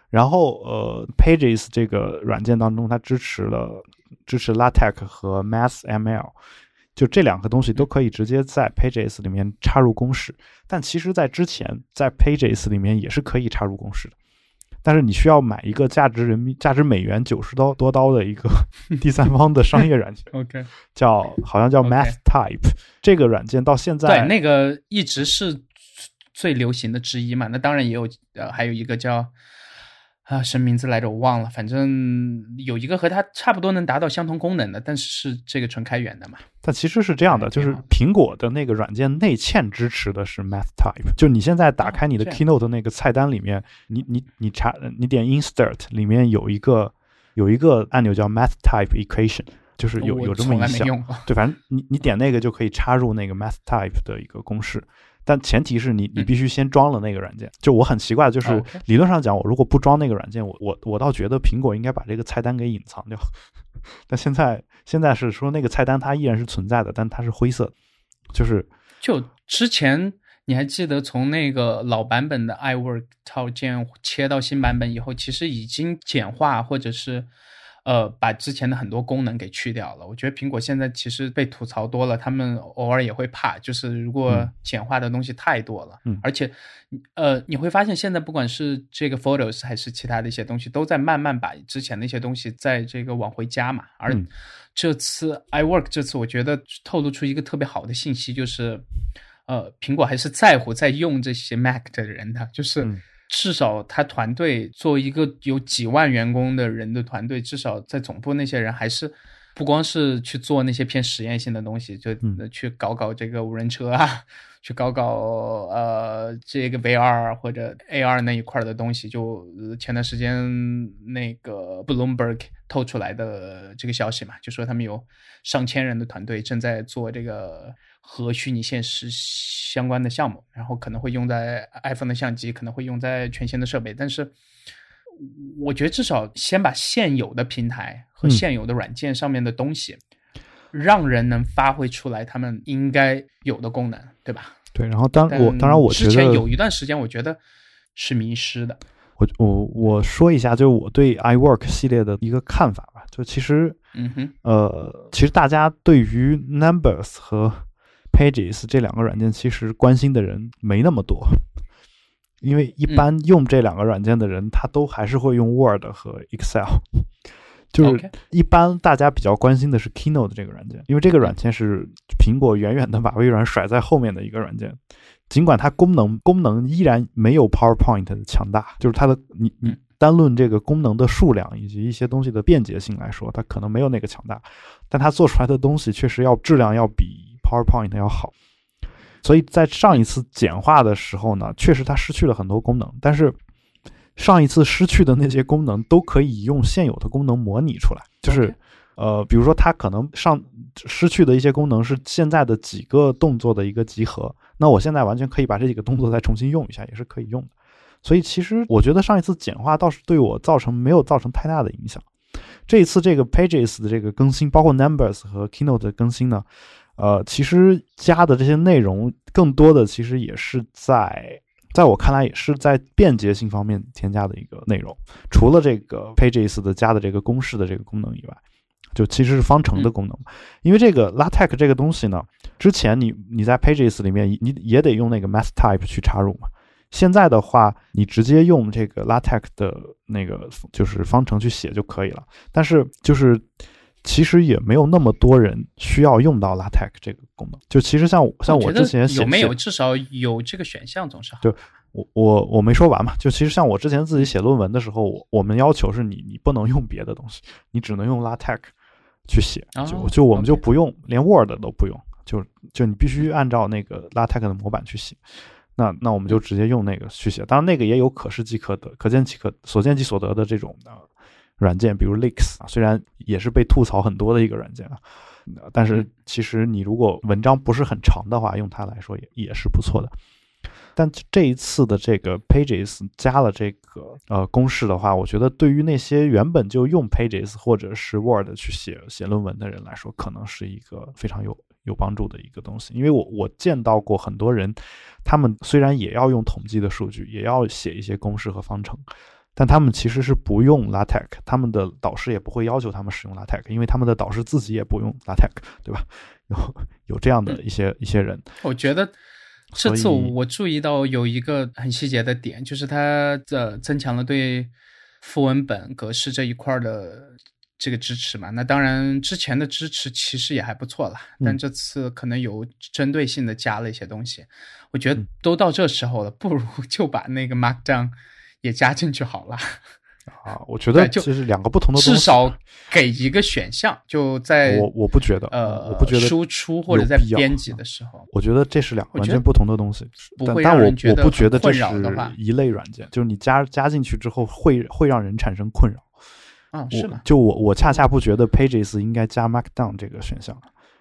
然后呃，Pages 这个软件当中，它支持了支持 LaTeX 和 MathML。就这两个东西都可以直接在 Pages 里面插入公式，但其实，在之前在 Pages 里面也是可以插入公式的，但是你需要买一个价值人民价值美元九十刀多刀的一个 第三方的商业软件，OK，叫好像叫 MathType，这个软件到现在对那个一直是最流行的之一嘛，那当然也有呃还有一个叫。啊，什么名字来着？我忘了。反正有一个和它差不多能达到相同功能的，但是是这个纯开源的嘛。但其实是这样的，就是苹果的那个软件内嵌支持的是 MathType。就你现在打开你的 Keynote 那个菜单里面，你你你查，你点 Insert 里面有一个有一个按钮叫 MathType Equation，就是有有这么一项。对，反正你你点那个就可以插入那个 MathType 的一个公式。但前提是你，你必须先装了那个软件。就我很奇怪，就是理论上讲，我如果不装那个软件，我我我倒觉得苹果应该把这个菜单给隐藏掉。但现在现在是说那个菜单它依然是存在的，但它是灰色。就是就之前你还记得从那个老版本的 iWork 套件切到新版本以后，其实已经简化或者是。呃，把之前的很多功能给去掉了。我觉得苹果现在其实被吐槽多了，他们偶尔也会怕，就是如果简化的东西太多了，嗯，而且，呃，你会发现现在不管是这个 Photos 还是其他的一些东西，都在慢慢把之前的一些东西在这个往回加嘛。而这次 iWork 这次，我觉得透露出一个特别好的信息，就是，呃，苹果还是在乎在用这些 Mac 的人的，就是。至少他团队作为一个有几万员工的人的团队，至少在总部那些人还是不光是去做那些偏实验性的东西，就去搞搞这个无人车啊，去搞搞呃这个 VR 或者 AR 那一块的东西。就前段时间那个 Bloomberg 透出来的这个消息嘛，就说他们有上千人的团队正在做这个。和虚拟现实相关的项目，然后可能会用在 iPhone 的相机，可能会用在全新的设备。但是，我觉得至少先把现有的平台和现有的软件上面的东西，让人能发挥出来他们应该有的功能，对吧？对。然后当我当然我之前有一段时间，我觉得是迷失的。我我我说一下，就是我对 iWork 系列的一个看法吧。就其实，嗯哼，呃，其实大家对于 Numbers 和 Pages 这两个软件其实关心的人没那么多，因为一般用这两个软件的人，他都还是会用 Word 和 Excel。就是一般大家比较关心的是 Keynote 这个软件，因为这个软件是苹果远远的把微软甩在后面的一个软件。尽管它功能功能依然没有 PowerPoint 的强大，就是它的你你单论这个功能的数量以及一些东西的便捷性来说，它可能没有那个强大，但它做出来的东西确实要质量要比。PowerPoint 要好，所以在上一次简化的时候呢，确实它失去了很多功能。但是上一次失去的那些功能都可以用现有的功能模拟出来，就是呃，比如说它可能上失去的一些功能是现在的几个动作的一个集合，那我现在完全可以把这几个动作再重新用一下，也是可以用的。所以其实我觉得上一次简化倒是对我造成没有造成太大的影响。这一次这个 Pages 的这个更新，包括 Numbers 和 Keynote 的更新呢，呃，其实加的这些内容更多的其实也是在，在我看来也是在便捷性方面添加的一个内容。除了这个 Pages 的加的这个公式的这个功能以外，就其实是方程的功能。因为这个 LaTeX 这个东西呢，之前你你在 Pages 里面你也得用那个 MathType 去插入嘛。现在的话，你直接用这个 LaTeX 的那个就是方程去写就可以了。但是就是其实也没有那么多人需要用到 LaTeX 这个功能。就其实像像我之前有没有至少有这个选项总是好。就我我我没说完嘛。就其实像我之前自己写论文的时候，我我们要求是你你不能用别的东西，你只能用 LaTeX 去写。就就我们就不用连 Word 都不用，就就你必须按照那个 LaTeX 的模板去写。那那我们就直接用那个去写，当然那个也有可视即可得、可见即可、所见即所得的这种的软件，比如 Leaks 啊，虽然也是被吐槽很多的一个软件啊，但是其实你如果文章不是很长的话，用它来说也也是不错的。但这一次的这个 Pages 加了这个呃公式的话，我觉得对于那些原本就用 Pages 或者是 Word 去写写论文的人来说，可能是一个非常有。有帮助的一个东西，因为我我见到过很多人，他们虽然也要用统计的数据，也要写一些公式和方程，但他们其实是不用 LaTeX，他们的导师也不会要求他们使用 LaTeX，因为他们的导师自己也不用 LaTeX，对吧？有有这样的一些一些人。我觉得这次我注意到有一个很细节的点，就是它的增强了对副文本格式这一块的。这个支持嘛，那当然之前的支持其实也还不错了，但这次可能有针对性的加了一些东西。我觉得都到这时候了，不如 就把那个 Markdown 也加进去好了。啊，我觉得就是两个不同的东西。至少给一个选项，就在我我不觉得，呃，我不觉得输出或者在编辑的时候，我觉得这是两完全不同的东西。但但我我不觉得这是一类软件，就是你加加进去之后会会让人产生困扰。啊，是吗？就我我恰恰不觉得 Pages 应该加 Markdown 这个选项，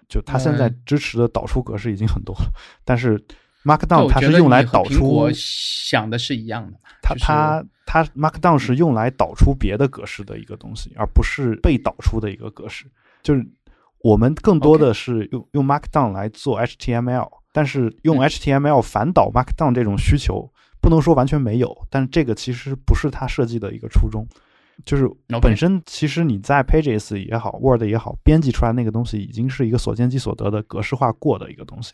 就它现在支持的导出格式已经很多了，但是 Markdown 它是用来导出，我想的是一样的。它它它 Markdown 是用来导出别的格式的一个东西，而不是被导出的一个格式。就是我们更多的是用用 Markdown 来做 HTML，但是用 HTML 反导 Markdown 这种需求不能说完全没有，但这个其实不是它设计的一个初衷。就是本身，其实你在 Pages 也好，Word 也好，编辑出来那个东西已经是一个所见即所得的格式化过的一个东西。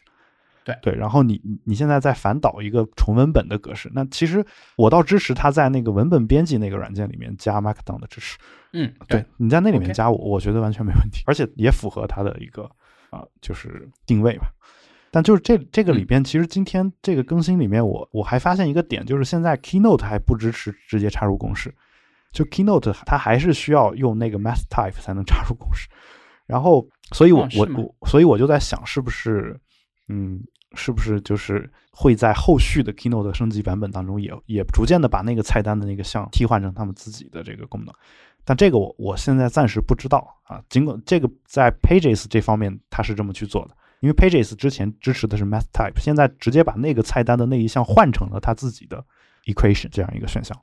对对，然后你你现在在反导一个纯文本的格式，那其实我倒支持他在那个文本编辑那个软件里面加 Markdown 的支持。嗯，对，你在那里面加我，我觉得完全没问题，而且也符合它的一个啊，就是定位吧。但就是这这个里边，其实今天这个更新里面，我我还发现一个点，就是现在 Keynote 还不支持直接插入公式。就 Keynote 它还是需要用那个 MathType 才能插入公式，然后，所以我我我，所以我就在想，是不是，嗯，是不是就是会在后续的 Keynote 的升级版本当中，也也逐渐的把那个菜单的那个项替换成他们自己的这个功能？但这个我我现在暂时不知道啊。尽管这个在 Pages 这方面它是这么去做的，因为 Pages 之前支持的是 MathType，现在直接把那个菜单的那一项换成了他自己的 Equation 这样一个选项。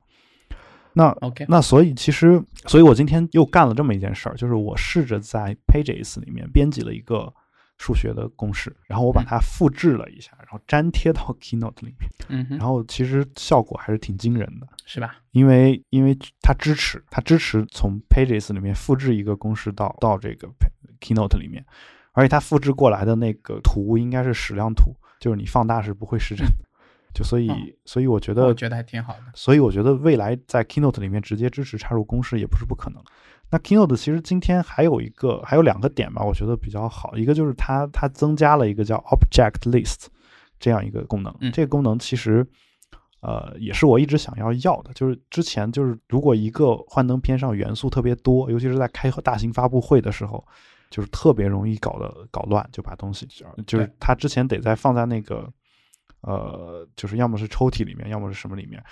那 OK，那所以其实，所以我今天又干了这么一件事儿，就是我试着在 Pages 里面编辑了一个数学的公式，然后我把它复制了一下，然后粘贴到 Keynote 里面，嗯，然后其实效果还是挺惊人的，是吧？因为因为它支持，它支持从 Pages 里面复制一个公式到到这个 Keynote 里面，而且它复制过来的那个图应该是矢量图，就是你放大是不会失真的。就所以，所以我觉得，我觉得还挺好的。所以我觉得未来在 Keynote 里面直接支持插入公式也不是不可能。那 Keynote 其实今天还有一个，还有两个点吧，我觉得比较好。一个就是它它增加了一个叫 Object List 这样一个功能。这个功能其实，呃，也是我一直想要要的。就是之前就是如果一个幻灯片上元素特别多，尤其是在开大型发布会的时候，就是特别容易搞的搞乱，就把东西就是它之前得在放在那个。呃，就是要么是抽屉里面，要么是什么里面，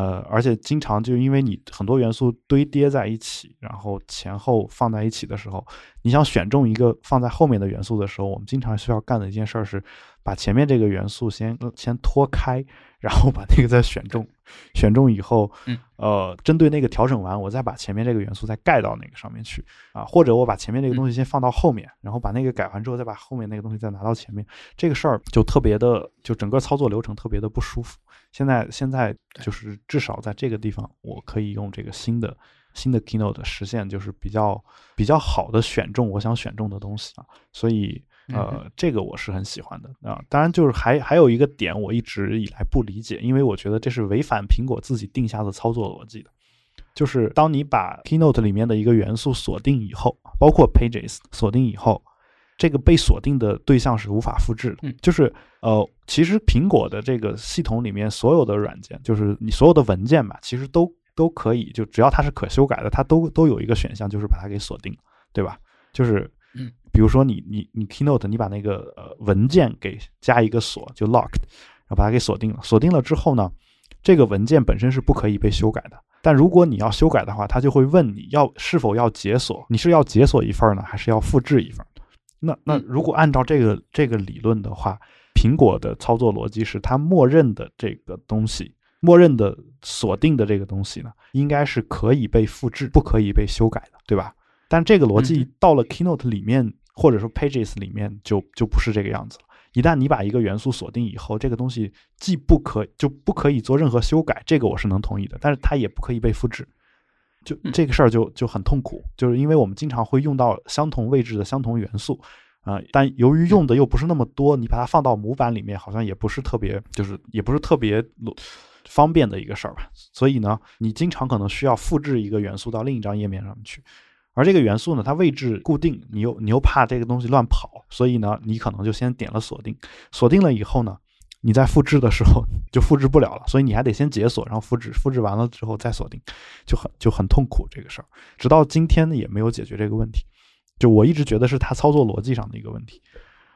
呃，而且经常就因为你很多元素堆叠在一起，然后前后放在一起的时候，你想选中一个放在后面的元素的时候，我们经常需要干的一件事是，把前面这个元素先先拖开，然后把那个再选中。选中以后，嗯，呃，针对那个调整完，我再把前面这个元素再盖到那个上面去啊，或者我把前面这个东西先放到后面，然后把那个改完之后，再把后面那个东西再拿到前面，这个事儿就特别的，就整个操作流程特别的不舒服。现在现在就是至少在这个地方，我可以用这个新的。新的 Keynote 实现就是比较比较好的选中我想选中的东西啊，所以呃，这个我是很喜欢的啊。当然，就是还还有一个点我一直以来不理解，因为我觉得这是违反苹果自己定下的操作逻辑的，就是当你把 Keynote 里面的一个元素锁定以后，包括 Pages 锁定以后，这个被锁定的对象是无法复制的。就是呃，其实苹果的这个系统里面所有的软件，就是你所有的文件吧，其实都。都可以，就只要它是可修改的，它都都有一个选项，就是把它给锁定，对吧？就是，嗯，比如说你你你 Keynote，你把那个呃文件给加一个锁，就 locked，然后把它给锁定了。锁定了之后呢，这个文件本身是不可以被修改的。但如果你要修改的话，它就会问你要是否要解锁，你是要解锁一份呢，还是要复制一份？那那如果按照这个这个理论的话，苹果的操作逻辑是它默认的这个东西。默认的锁定的这个东西呢，应该是可以被复制，不可以被修改的，对吧？但这个逻辑到了 Keynote 里面，或者说 Pages 里面，就就不是这个样子了。一旦你把一个元素锁定以后，这个东西既不可就不可以做任何修改，这个我是能同意的。但是它也不可以被复制，就这个事儿就就很痛苦，就是因为我们经常会用到相同位置的相同元素啊，但由于用的又不是那么多，你把它放到模板里面，好像也不是特别，就是也不是特别。方便的一个事儿吧，所以呢，你经常可能需要复制一个元素到另一张页面上去，而这个元素呢，它位置固定，你又你又怕这个东西乱跑，所以呢，你可能就先点了锁定，锁定了以后呢，你在复制的时候 就复制不了了，所以你还得先解锁，然后复制，复制完了之后再锁定，就很就很痛苦这个事儿，直到今天呢也没有解决这个问题，就我一直觉得是它操作逻辑上的一个问题。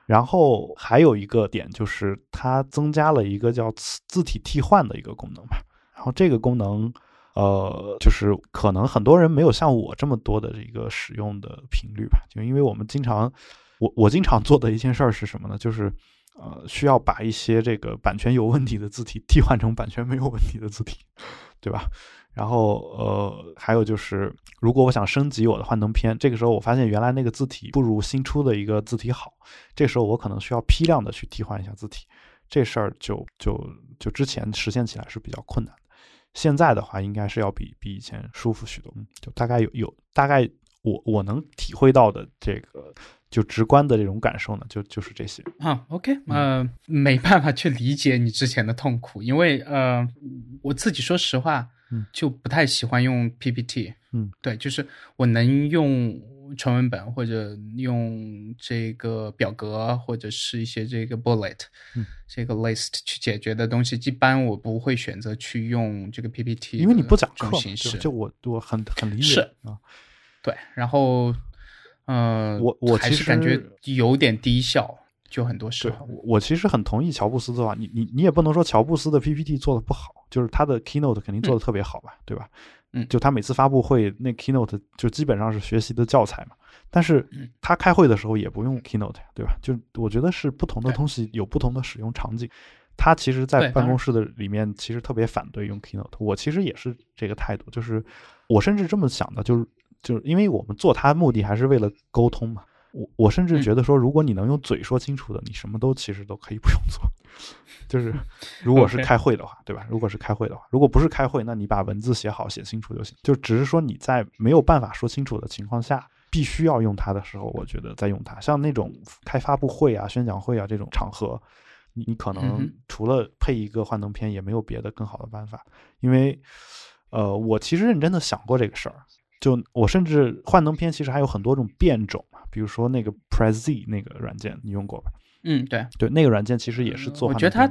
然后还有一个点就是，它增加了一个叫字体替换的一个功能吧。然后这个功能，呃，就是可能很多人没有像我这么多的这个使用的频率吧。就因为我们经常，我我经常做的一件事儿是什么呢？就是呃，需要把一些这个版权有问题的字体替换成版权没有问题的字体，对吧？然后，呃，还有就是，如果我想升级我的幻灯片，这个时候我发现原来那个字体不如新出的一个字体好，这时候我可能需要批量的去替换一下字体，这事儿就就就之前实现起来是比较困难，现在的话应该是要比比以前舒服许多，就大概有有大概我我能体会到的这个就直观的这种感受呢，就就是这些。啊，OK，呃，没办法去理解你之前的痛苦，因为呃，我自己说实话。就不太喜欢用 PPT，嗯，对，就是我能用纯文本或者用这个表格或者是一些这个 bullet，嗯，这个 list 去解决的东西，一般我不会选择去用这个 PPT，因为你不讲课形式，就我我很很理解是啊，对，然后，嗯，我我还是感觉有点低效。就很多时候，我其实很同意乔布斯的话，你你你也不能说乔布斯的 PPT 做的不好，就是他的 Keynote 肯定做的特别好吧，对吧？嗯，就他每次发布会那 Keynote 就基本上是学习的教材嘛。但是他开会的时候也不用 Keynote 呀，对吧？就我觉得是不同的东西有不同的使用场景。他其实，在办公室的里面其实特别反对用 Keynote，我其实也是这个态度，就是我甚至这么想的，就是就是因为我们做它目的还是为了沟通嘛。我我甚至觉得说，如果你能用嘴说清楚的，你什么都其实都可以不用做。就是 如果是开会的话，对吧？如果是开会的话，如果不是开会，那你把文字写好写清楚就行。就只是说你在没有办法说清楚的情况下，必须要用它的时候，我觉得在用它。像那种开发布会啊、宣讲会啊这种场合，你可能除了配一个幻灯片，也没有别的更好的办法。因为，呃，我其实认真的想过这个事儿。就我甚至幻灯片其实还有很多种变种嘛，比如说那个 Prezi 那个软件，你用过吧？嗯，对对，那个软件其实也是做。我觉得它，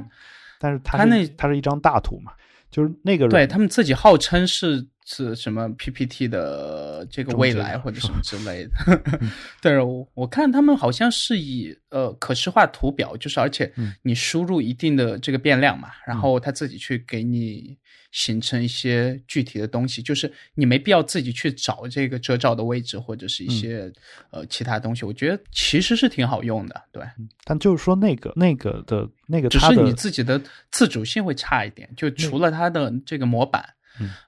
但是它那它是一张大图嘛，就是那个对他们自己号称是是什么 PPT 的这个未来或者什么之类的。对，我我看他们好像是以呃可视化图表，就是而且你输入一定的这个变量嘛，然后它自己去给你形成一些具体的东西，就是你没必要自己去找这个遮罩的位置或者是一些呃其他东西。我觉得其实是挺好用的，对。但就是说那个那个的那个，只是你自己的自主性会差一点，就除了它的这个模板。嗯，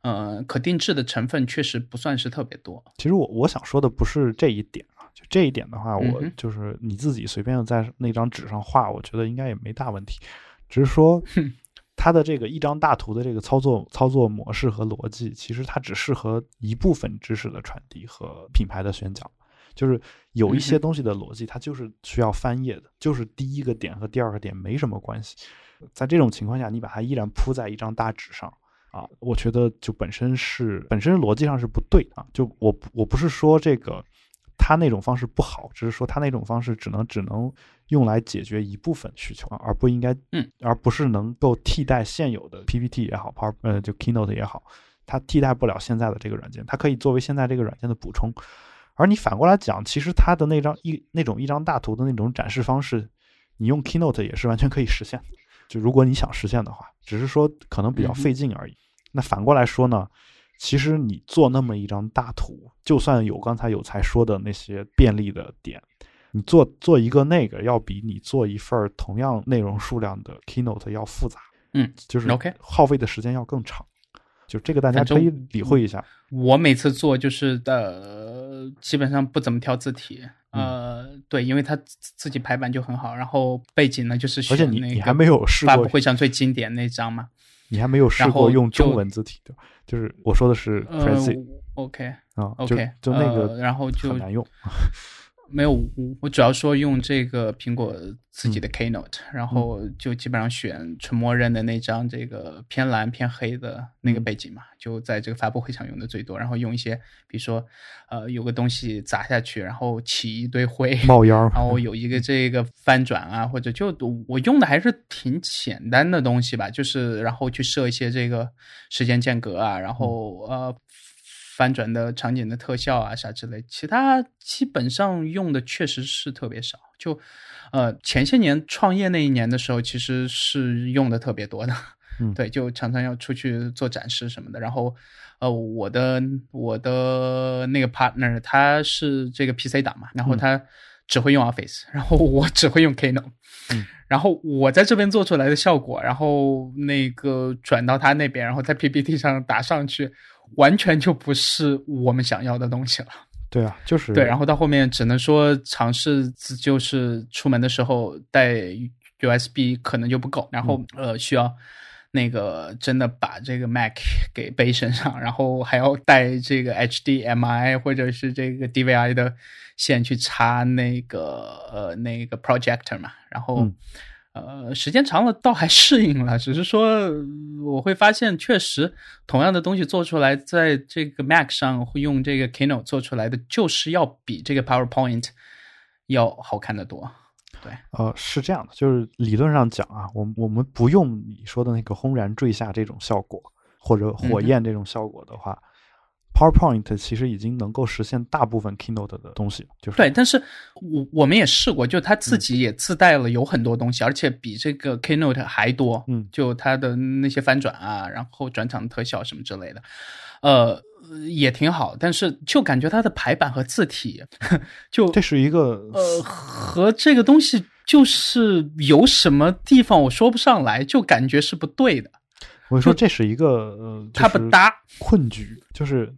呃，可定制的成分确实不算是特别多。其实我我想说的不是这一点啊，就这一点的话，我就是你自己随便在那张纸上画，我觉得应该也没大问题。只是说，它的这个一张大图的这个操作操作模式和逻辑，其实它只适合一部分知识的传递和品牌的宣讲。就是有一些东西的逻辑，它就是需要翻页的，就是第一个点和第二个点没什么关系。在这种情况下，你把它依然铺在一张大纸上。啊，我觉得就本身是本身逻辑上是不对啊。就我我不是说这个他那种方式不好，只是说他那种方式只能只能用来解决一部分需求啊，而不应该嗯，而不是能够替代现有的 PPT 也好，Power 呃就 Keynote 也好，它替代不了现在的这个软件，它可以作为现在这个软件的补充。而你反过来讲，其实它的那张一那种一张大图的那种展示方式，你用 Keynote 也是完全可以实现的。就如果你想实现的话，只是说可能比较费劲而已。那反过来说呢，其实你做那么一张大图，就算有刚才有才说的那些便利的点，你做做一个那个，要比你做一份同样内容数量的 keynote 要复杂。嗯，就是 OK，耗费的时间要更长。就这个大家可以理会一下。我每次做就是的，基本上不怎么挑字体。呃，对，因为它自己排版就很好，然后背景呢就是而且你你还没有试过发布会上最经典那张嘛。你还没有试过用中文字体的，就是我说的是 Prezi，OK 啊，OK，就那个，然后就很难用。没有，我主要说用这个苹果自己的 Keynote，然后就基本上选纯默认的那张这个偏蓝偏黑的那个背景嘛，就在这个发布会上用的最多。然后用一些，比如说，呃，有个东西砸下去，然后起一堆灰冒烟，然后有一个这个翻转啊，或者就我用的还是挺简单的东西吧，就是然后去设一些这个时间间隔啊，然后呃。翻转的场景的特效啊，啥之类，其他基本上用的确实是特别少。就，呃，前些年创业那一年的时候，其实是用的特别多的。嗯，对，就常常要出去做展示什么的。然后，呃，我的我的那个 partner 他是这个 PC 党嘛，然后他只会用 Office，然后我只会用 Keynote。嗯，然后我在这边做出来的效果，然后那个转到他那边，然后在 PPT 上打上去。完全就不是我们想要的东西了。对啊，就是对。然后到后面只能说尝试，就是出门的时候带 USB 可能就不够，然后呃需要那个真的把这个 Mac 给背身上，然后还要带这个 HDMI 或者是这个 DVI 的线去插那个呃那个 projector 嘛，然后。呃，时间长了倒还适应了，只是说我会发现，确实同样的东西做出来，在这个 Mac 上会用这个 Keynote 做出来的，就是要比这个 PowerPoint 要好看的多。对，呃，是这样的，就是理论上讲啊，我我们不用你说的那个轰然坠下这种效果，或者火焰这种效果的话。PowerPoint 其实已经能够实现大部分 Keynote 的东西，就是对。但是我我们也试过，就它自己也自带了有很多东西，而且比这个 Keynote 还多。嗯，就它的那些翻转啊，然后转场特效什么之类的，呃，也挺好。但是就感觉它的排版和字体，就这是一个呃，和这个东西就是有什么地方我说不上来，就感觉是不对的。我说这是一个呃，它不搭困局，就是。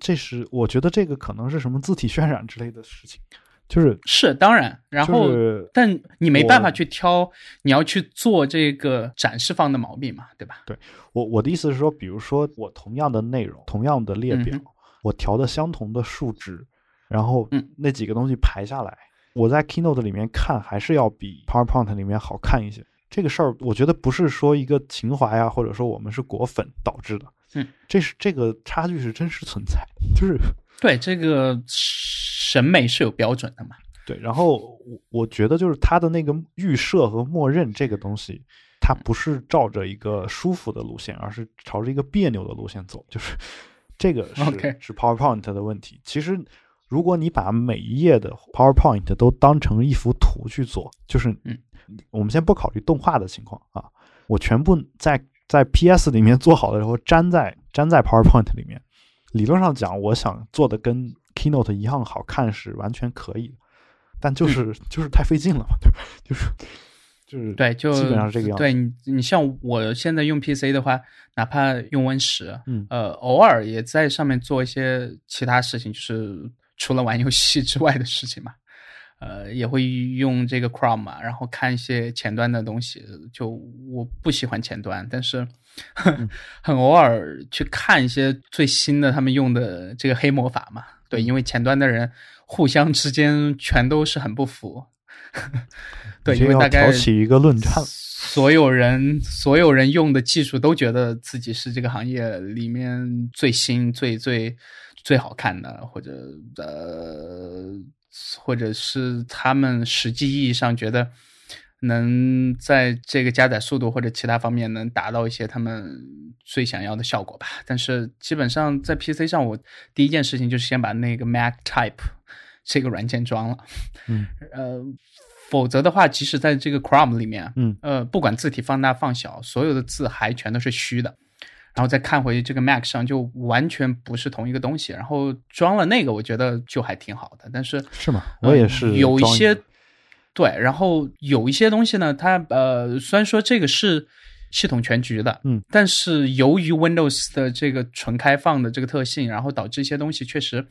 嗯，这是我觉得这个可能是什么字体渲染之类的事情，就是是当然，然后但你没办法去挑，你要去做这个展示方的毛病嘛，对吧？对我我的意思是说，比如说我同样的内容，同样的列表，我调的相同的数值，然后那几个东西排下来，我在 Keynote 里面看还是要比 PowerPoint 里面好看一些。这个事儿，我觉得不是说一个情怀啊，或者说我们是果粉导致的。嗯，这是这个差距是真实存在，就是对这个审美是有标准的嘛？对，然后我我觉得就是他的那个预设和默认这个东西，它不是照着一个舒服的路线，而是朝着一个别扭的路线走，就是这个是是 PowerPoint 的问题。其实，如果你把每一页的 PowerPoint 都当成一幅图去做，就是嗯，我们先不考虑动画的情况啊，我全部在在 PS 里面做好了然后粘在粘在 PowerPoint 里面，理论上讲，我想做的跟 Keynote 一样好看是完全可以的，但就是就是太费劲了嘛，对吧？就是。就是对，就基本上这个样。对你，你像我现在用 PC 的话，哪怕用 Win 十，嗯，呃，偶尔也在上面做一些其他事情，就是除了玩游戏之外的事情嘛。呃，也会用这个 Chrome 嘛，然后看一些前端的东西。就我不喜欢前端，但是 很偶尔去看一些最新的他们用的这个黑魔法嘛。对，因为前端的人互相之间全都是很不服。对，因为大概起一个论战，所有人所有人用的技术都觉得自己是这个行业里面最新、最最最好看的，或者呃，或者是他们实际意义上觉得能在这个加载速度或者其他方面能达到一些他们最想要的效果吧。但是基本上在 PC 上，我第一件事情就是先把那个 Mac Type 这个软件装了，嗯，呃。否则的话，即使在这个 Chrome 里面，嗯，呃，不管字体放大放小，所有的字还全都是虚的。然后再看回这个 Mac 上，就完全不是同一个东西。然后装了那个，我觉得就还挺好的。但是是吗？我也是有一些对，然后有一些东西呢，它呃，虽然说这个是系统全局的，嗯，但是由于 Windows 的这个纯开放的这个特性，然后导致一些东西确实，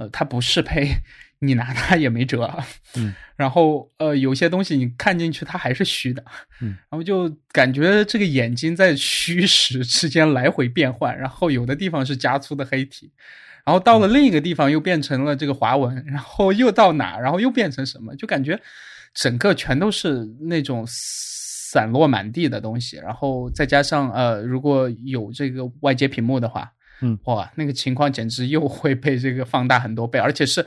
呃，它不适配。你拿它也没辙，嗯，然后呃，有些东西你看进去它还是虚的，嗯，然后就感觉这个眼睛在虚实之间来回变换，然后有的地方是加粗的黑体，然后到了另一个地方又变成了这个华文，然后又到哪，然后又变成什么，就感觉整个全都是那种散落满地的东西，然后再加上呃，如果有这个外接屏幕的话，嗯，哇，那个情况简直又会被这个放大很多倍，而且是。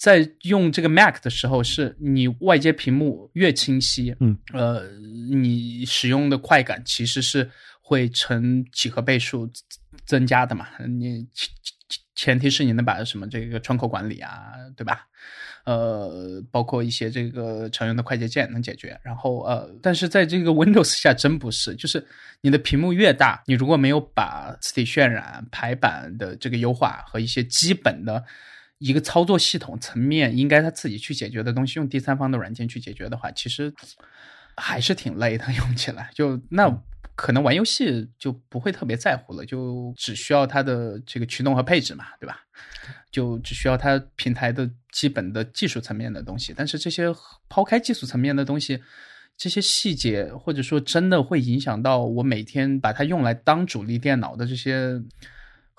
在用这个 Mac 的时候，是你外接屏幕越清晰，嗯，呃，你使用的快感其实是会成几何倍数增加的嘛。你前前提是你能把什么这个窗口管理啊，对吧？呃，包括一些这个常用的快捷键能解决。然后呃，但是在这个 Windows 下真不是，就是你的屏幕越大，你如果没有把字体渲染、排版的这个优化和一些基本的。一个操作系统层面应该他自己去解决的东西，用第三方的软件去解决的话，其实还是挺累的。用起来就那可能玩游戏就不会特别在乎了，就只需要它的这个驱动和配置嘛，对吧？就只需要它平台的基本的技术层面的东西。但是这些抛开技术层面的东西，这些细节或者说真的会影响到我每天把它用来当主力电脑的这些。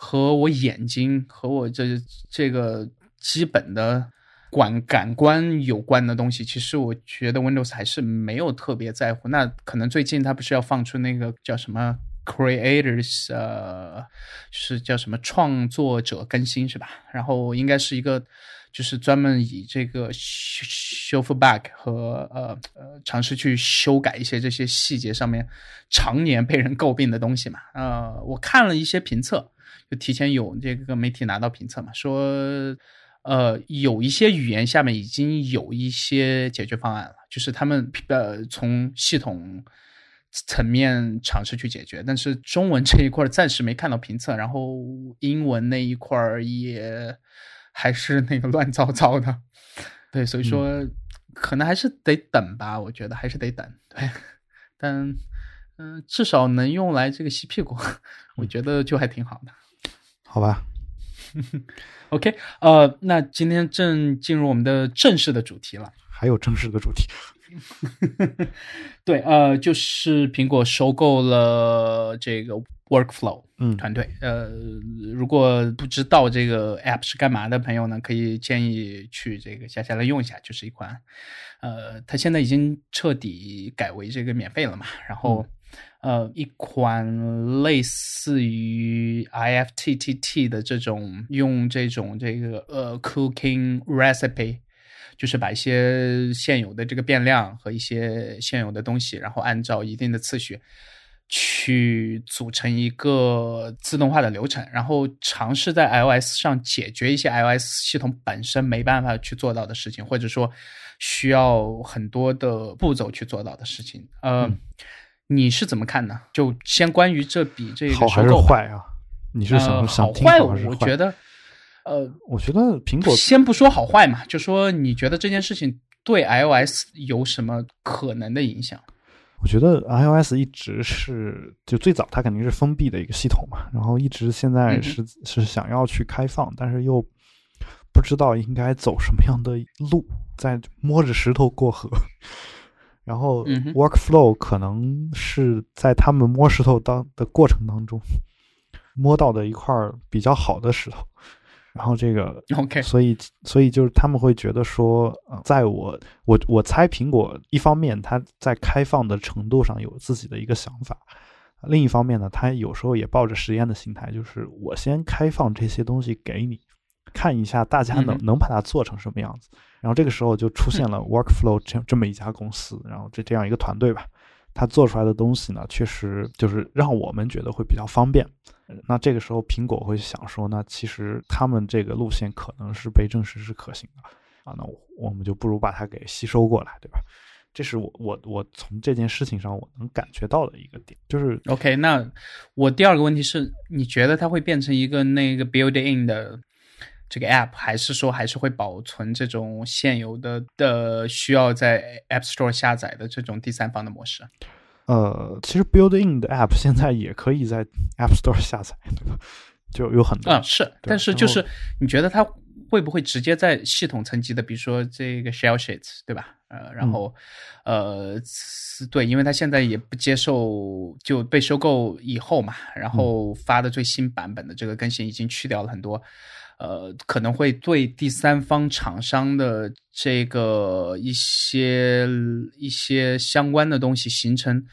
和我眼睛和我这这个基本的管感官有关的东西，其实我觉得 Windows 还是没有特别在乎。那可能最近它不是要放出那个叫什么 Creators，呃，是叫什么创作者更新是吧？然后应该是一个就是专门以这个修复 bug 和呃呃尝试去修改一些这些细节上面常年被人诟病的东西嘛。呃，我看了一些评测。就提前有这个媒体拿到评测嘛，说，呃，有一些语言下面已经有一些解决方案了，就是他们呃从系统层面尝试去解决，但是中文这一块暂时没看到评测，然后英文那一块也还是那个乱糟糟的，对，所以说可能还是得等吧，我觉得还是得等，对，但嗯，至少能用来这个吸屁股，我觉得就还挺好的。好吧 OK，呃，那今天正进入我们的正式的主题了。还有正式的主题？对，呃，就是苹果收购了这个 Workflow 嗯团队。呃，如果不知道这个 App 是干嘛的朋友呢，可以建议去这个下下来用一下。就是一款，呃，它现在已经彻底改为这个免费了嘛，然后。呃，一款类似于 IFTTT 的这种，用这种这个呃 Cooking Recipe，就是把一些现有的这个变量和一些现有的东西，然后按照一定的次序，去组成一个自动化的流程，然后尝试在 iOS 上解决一些 iOS 系统本身没办法去做到的事情，或者说需要很多的步骤去做到的事情。呃，你是怎么看呢？就先关于这笔这个好还是坏啊？你是想想听坏？我觉得，呃，我觉得苹果先不说好坏嘛，就说你觉得这件事情对 iOS 有什么可能的影响？我觉得 iOS 一直是就最早它肯定是封闭的一个系统嘛，然后一直现在是是想要去开放，但是又不知道应该走什么样的路，在摸着石头过河。然后 Workflow 可能是在他们摸石头当的过程当中摸到的一块比较好的石头。然后这个，OK，所以所以就是他们会觉得说，呃，在我我我猜苹果一方面它在开放的程度上有自己的一个想法，另一方面呢，它有时候也抱着实验的心态，就是我先开放这些东西给你看一下，大家能能把它做成什么样子。然后这个时候就出现了 Workflow 这这么一家公司，然后这这样一个团队吧，他做出来的东西呢，确实就是让我们觉得会比较方便。那这个时候，苹果会想说，那其实他们这个路线可能是被证实是可行的啊，那我们就不如把它给吸收过来，对吧？这是我我我从这件事情上我能感觉到的一个点，就是 OK。那我第二个问题是，你觉得它会变成一个那个 build in 的这个 app，还是说还是会保存这种现有的的需要在 App Store 下载的这种第三方的模式？呃，其实 Build-in 的 app 现在也可以在 App Store 下载，对吧？就有很多嗯，是，但是就是你觉得它会不会直接在系统层级的，比如说这个 Shell Sheets，对吧？呃，然后呃，对，因为它现在也不接受就被收购以后嘛，然后发的最新版本的这个更新已经去掉了很多。呃，可能会对第三方厂商的这个一些一些相关的东西形成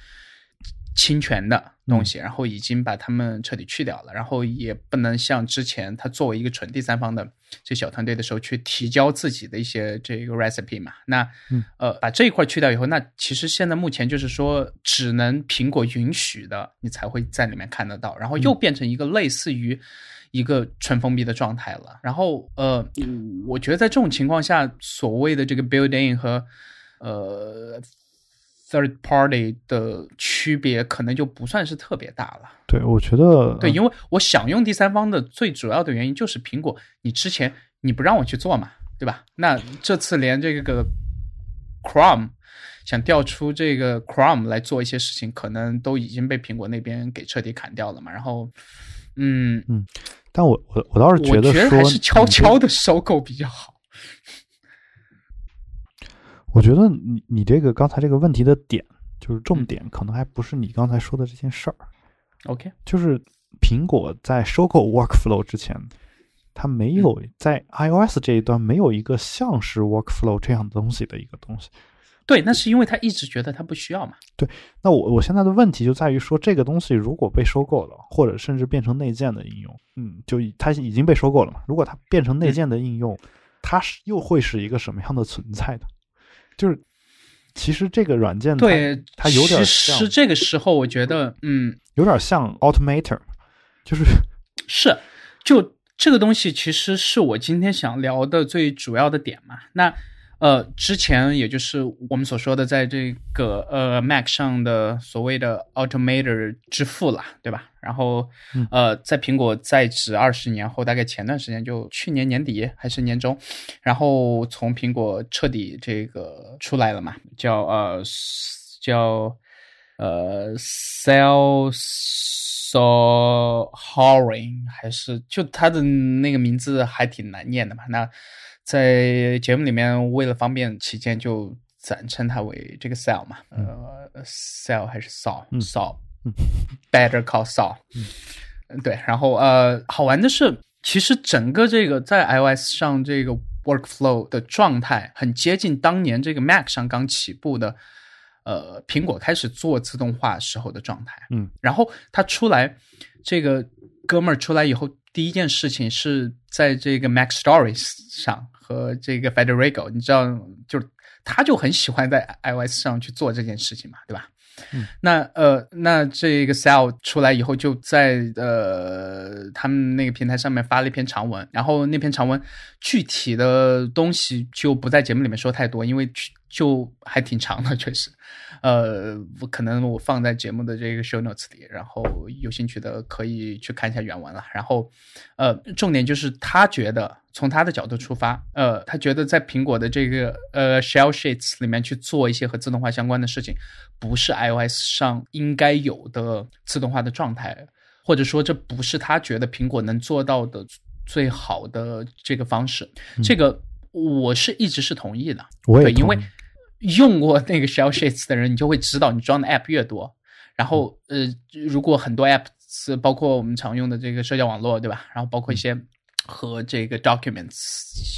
侵权的东西，然后已经把他们彻底去掉了，然后也不能像之前他作为一个纯第三方的这小团队的时候去提交自己的一些这个 recipe 嘛。那呃，把这一块去掉以后，那其实现在目前就是说，只能苹果允许的，你才会在里面看得到，然后又变成一个类似于。一个纯封闭的状态了，然后呃，我觉得在这种情况下，所谓的这个 build in 和呃 third party 的区别，可能就不算是特别大了。对，我觉得对，因为我想用第三方的最主要的原因就是苹果，你之前你不让我去做嘛，对吧？那这次连这个 Chrome 想调出这个 Chrome 来做一些事情，可能都已经被苹果那边给彻底砍掉了嘛。然后，嗯嗯。但我我我倒是觉得说，还是悄悄的收购比较好。我觉得你你这个刚才这个问题的点，就是重点，可能还不是你刚才说的这件事儿。OK，就是苹果在收购 Workflow 之前，它没有在 iOS 这一端没有一个像是 Workflow 这样的东西的一个东西。对，那是因为他一直觉得他不需要嘛。对，那我我现在的问题就在于说，这个东西如果被收购了，或者甚至变成内建的应用，嗯，就它已经被收购了嘛。如果它变成内建的应用，它是又会是一个什么样的存在的？就是其实这个软件对它有点是这个时候，我觉得嗯，有点像 Automator，就是是就这个东西其实是我今天想聊的最主要的点嘛。那。呃，之前也就是我们所说的，在这个呃 Mac 上的所谓的 Automator 之父啦，对吧？然后呃，在苹果在职二十年后，大概前段时间就去年年底还是年中，然后从苹果彻底这个出来了嘛，叫呃叫呃 Sales Horing，还是就他的那个名字还挺难念的嘛，那。在节目里面，为了方便起见，就暂称它为这个 sell 嘛，呃 s e l l 还是 Saul，Saul，Better call Saul，嗯，对。然后呃，好玩的是，其实整个这个在 iOS 上这个 Workflow 的状态，很接近当年这个 Mac 上刚起步的，呃，苹果开始做自动化时候的状态。嗯，然后他出来，这个哥们儿出来以后，第一件事情是在这个 Mac Stories 上。和这个 Federico，你知道，就是他就很喜欢在 iOS 上去做这件事情嘛，对吧？那呃，那这个 Sell 出来以后，就在呃他们那个平台上面发了一篇长文，然后那篇长文具体的东西就不在节目里面说太多，因为就还挺长的，确实。呃，我可能我放在节目的这个 show notes 里，然后有兴趣的可以去看一下原文了。然后，呃，重点就是他觉得从他的角度出发，呃，他觉得在苹果的这个呃 shell sheets 里面去做一些和自动化相关的事情，不是 iOS 上应该有的自动化的状态，或者说这不是他觉得苹果能做到的最好的这个方式。这个我是一直是同意的，对，因为。用过那个 Shell Sheets 的人，你就会知道，你装的 App 越多，然后呃，如果很多 App 是包括我们常用的这个社交网络，对吧？然后包括一些和这个 Documents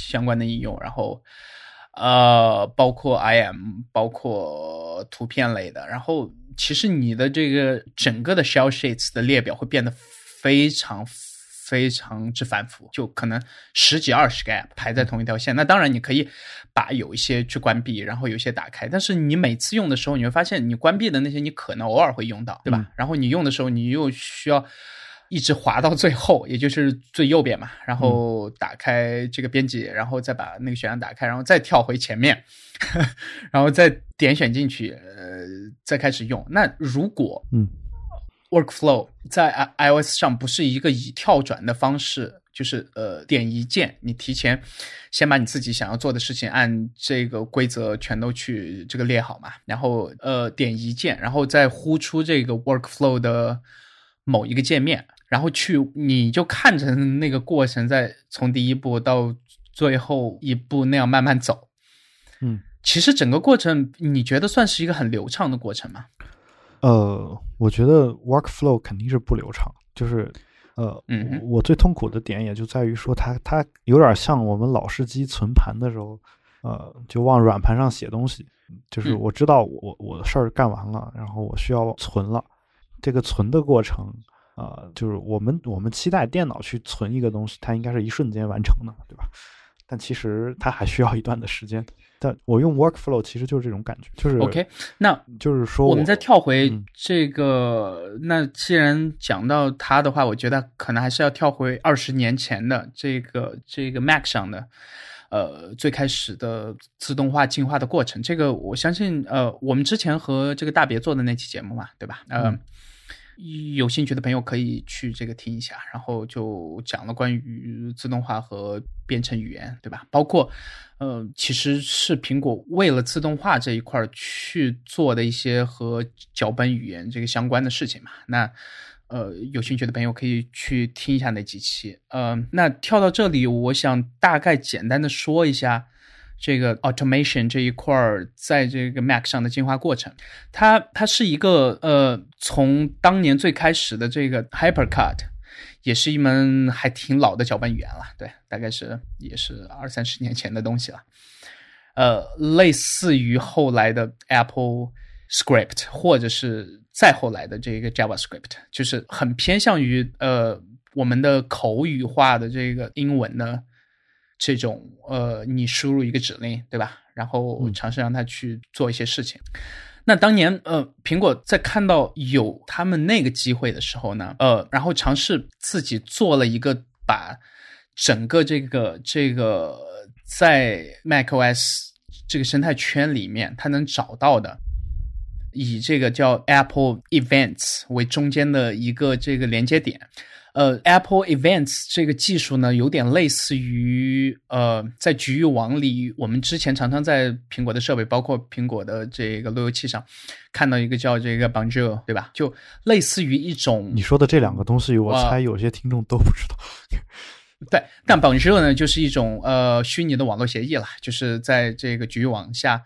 相关的应用，然后呃，包括 IM，包括图片类的，然后其实你的这个整个的 Shell Sheets 的列表会变得非常。非常之繁复，就可能十几二十个 app 排在同一条线。那当然，你可以把有一些去关闭，然后有一些打开。但是你每次用的时候，你会发现你关闭的那些，你可能偶尔会用到，对吧？然后你用的时候，你又需要一直滑到最后，也就是最右边嘛，然后打开这个编辑，然后再把那个选项打开，然后再跳回前面，然后再点选进去，呃，再开始用。那如果嗯。Workflow 在 i iOS 上不是一个以跳转的方式，就是呃点一键，你提前先把你自己想要做的事情按这个规则全都去这个列好嘛，然后呃点一键，然后再呼出这个 Workflow 的某一个界面，然后去你就看着那个过程在从第一步到最后一步那样慢慢走，嗯，其实整个过程你觉得算是一个很流畅的过程吗？呃，我觉得 workflow 肯定是不流畅，就是，呃，嗯我最痛苦的点也就在于说，它它有点像我们老式机存盘的时候，呃，就往软盘上写东西，就是我知道我我的事儿干完了，然后我需要存了，这个存的过程，呃，就是我们我们期待电脑去存一个东西，它应该是一瞬间完成的，对吧？但其实它还需要一段的时间。但我用 workflow 其实就是这种感觉，就是 OK。那就是说，我们再跳回这个，那既然讲到它的话，我觉得可能还是要跳回二十年前的这个这个 Mac 上的，呃，最开始的自动化进化的过程。这个我相信，呃，我们之前和这个大别做的那期节目嘛，对吧？嗯。有兴趣的朋友可以去这个听一下，然后就讲了关于自动化和编程语言，对吧？包括，呃，其实是苹果为了自动化这一块去做的一些和脚本语言这个相关的事情嘛。那，呃，有兴趣的朋友可以去听一下那几期。呃，那跳到这里，我想大概简单的说一下。这个 automation 这一块儿，在这个 Mac 上的进化过程，它它是一个呃，从当年最开始的这个 HyperCut，也是一门还挺老的搅拌语言了，对，大概是也是二三十年前的东西了，呃，类似于后来的 Apple Script，或者是再后来的这个 JavaScript，就是很偏向于呃我们的口语化的这个英文呢。这种呃，你输入一个指令，对吧？然后尝试让它去做一些事情。那当年呃，苹果在看到有他们那个机会的时候呢，呃，然后尝试自己做了一个把整个这个这个在 macOS 这个生态圈里面，它能找到的，以这个叫 Apple Events 为中间的一个这个连接点。呃，Apple Events 这个技术呢，有点类似于呃，在局域网里，我们之前常常在苹果的设备，包括苹果的这个路由器上，看到一个叫这个 Bonjour，对吧？就类似于一种你说的这两个东西，我猜有些听众都不知道。对，但 Bonjour 呢，就是一种呃虚拟的网络协议了，就是在这个局域网下。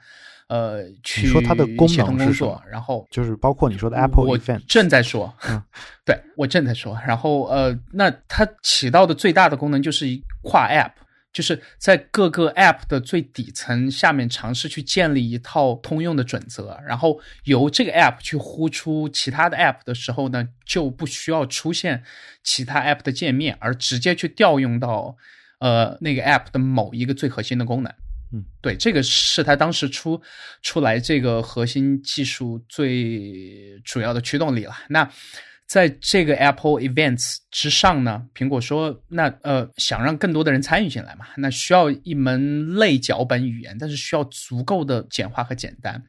呃，去说它的功能工作，然后就是包括你说的 Apple Event，正在说，嗯，对我正在说，然后呃，那它起到的最大的功能就是跨 App，就是在各个 App 的最底层下面尝试去建立一套通用的准则，然后由这个 App 去呼出其他的 App 的时候呢，就不需要出现其他 App 的界面，而直接去调用到呃那个 App 的某一个最核心的功能。嗯，对，这个是他当时出出来这个核心技术最主要的驱动力了。那在这个 Apple Events 之上呢，苹果说，那呃，想让更多的人参与进来嘛，那需要一门类脚本语言，但是需要足够的简化和简单。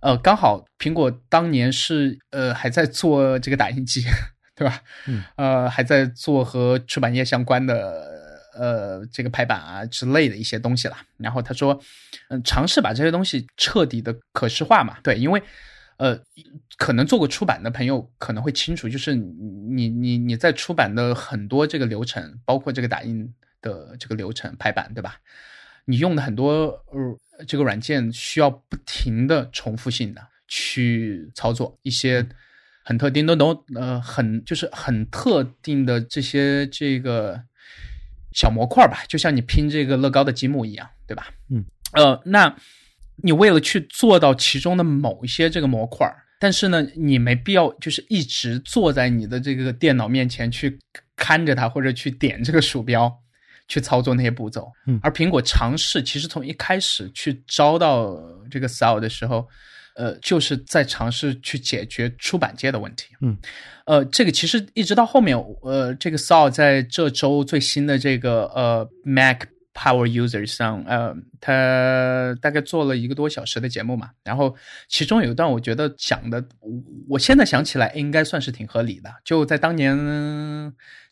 呃，刚好苹果当年是呃还在做这个打印机，对吧？嗯，呃，还在做和出版业相关的呃这个排版啊之类的一些东西了。然后他说，嗯，尝试把这些东西彻底的可视化嘛。对，因为呃，可能做过出版的朋友可能会清楚，就是你你你在出版的很多这个流程，包括这个打印的这个流程排版，对吧？你用的很多呃。这个软件需要不停的重复性的去操作一些很特定的东呃很就是很特定的这些这个小模块吧，就像你拼这个乐高的积木一样，对吧？嗯，呃，那你为了去做到其中的某一些这个模块，但是呢，你没必要就是一直坐在你的这个电脑面前去看着它或者去点这个鼠标。去操作那些步骤，嗯，而苹果尝试其实从一开始去招到这个 SAO 的时候，呃，就是在尝试去解决出版界的问题，嗯，呃，这个其实一直到后面，呃，这个 SAO 在这周最新的这个呃 Mac Power Users 上，呃，他大概做了一个多小时的节目嘛，然后其中有一段我觉得讲的，我现在想起来应该算是挺合理的，就在当年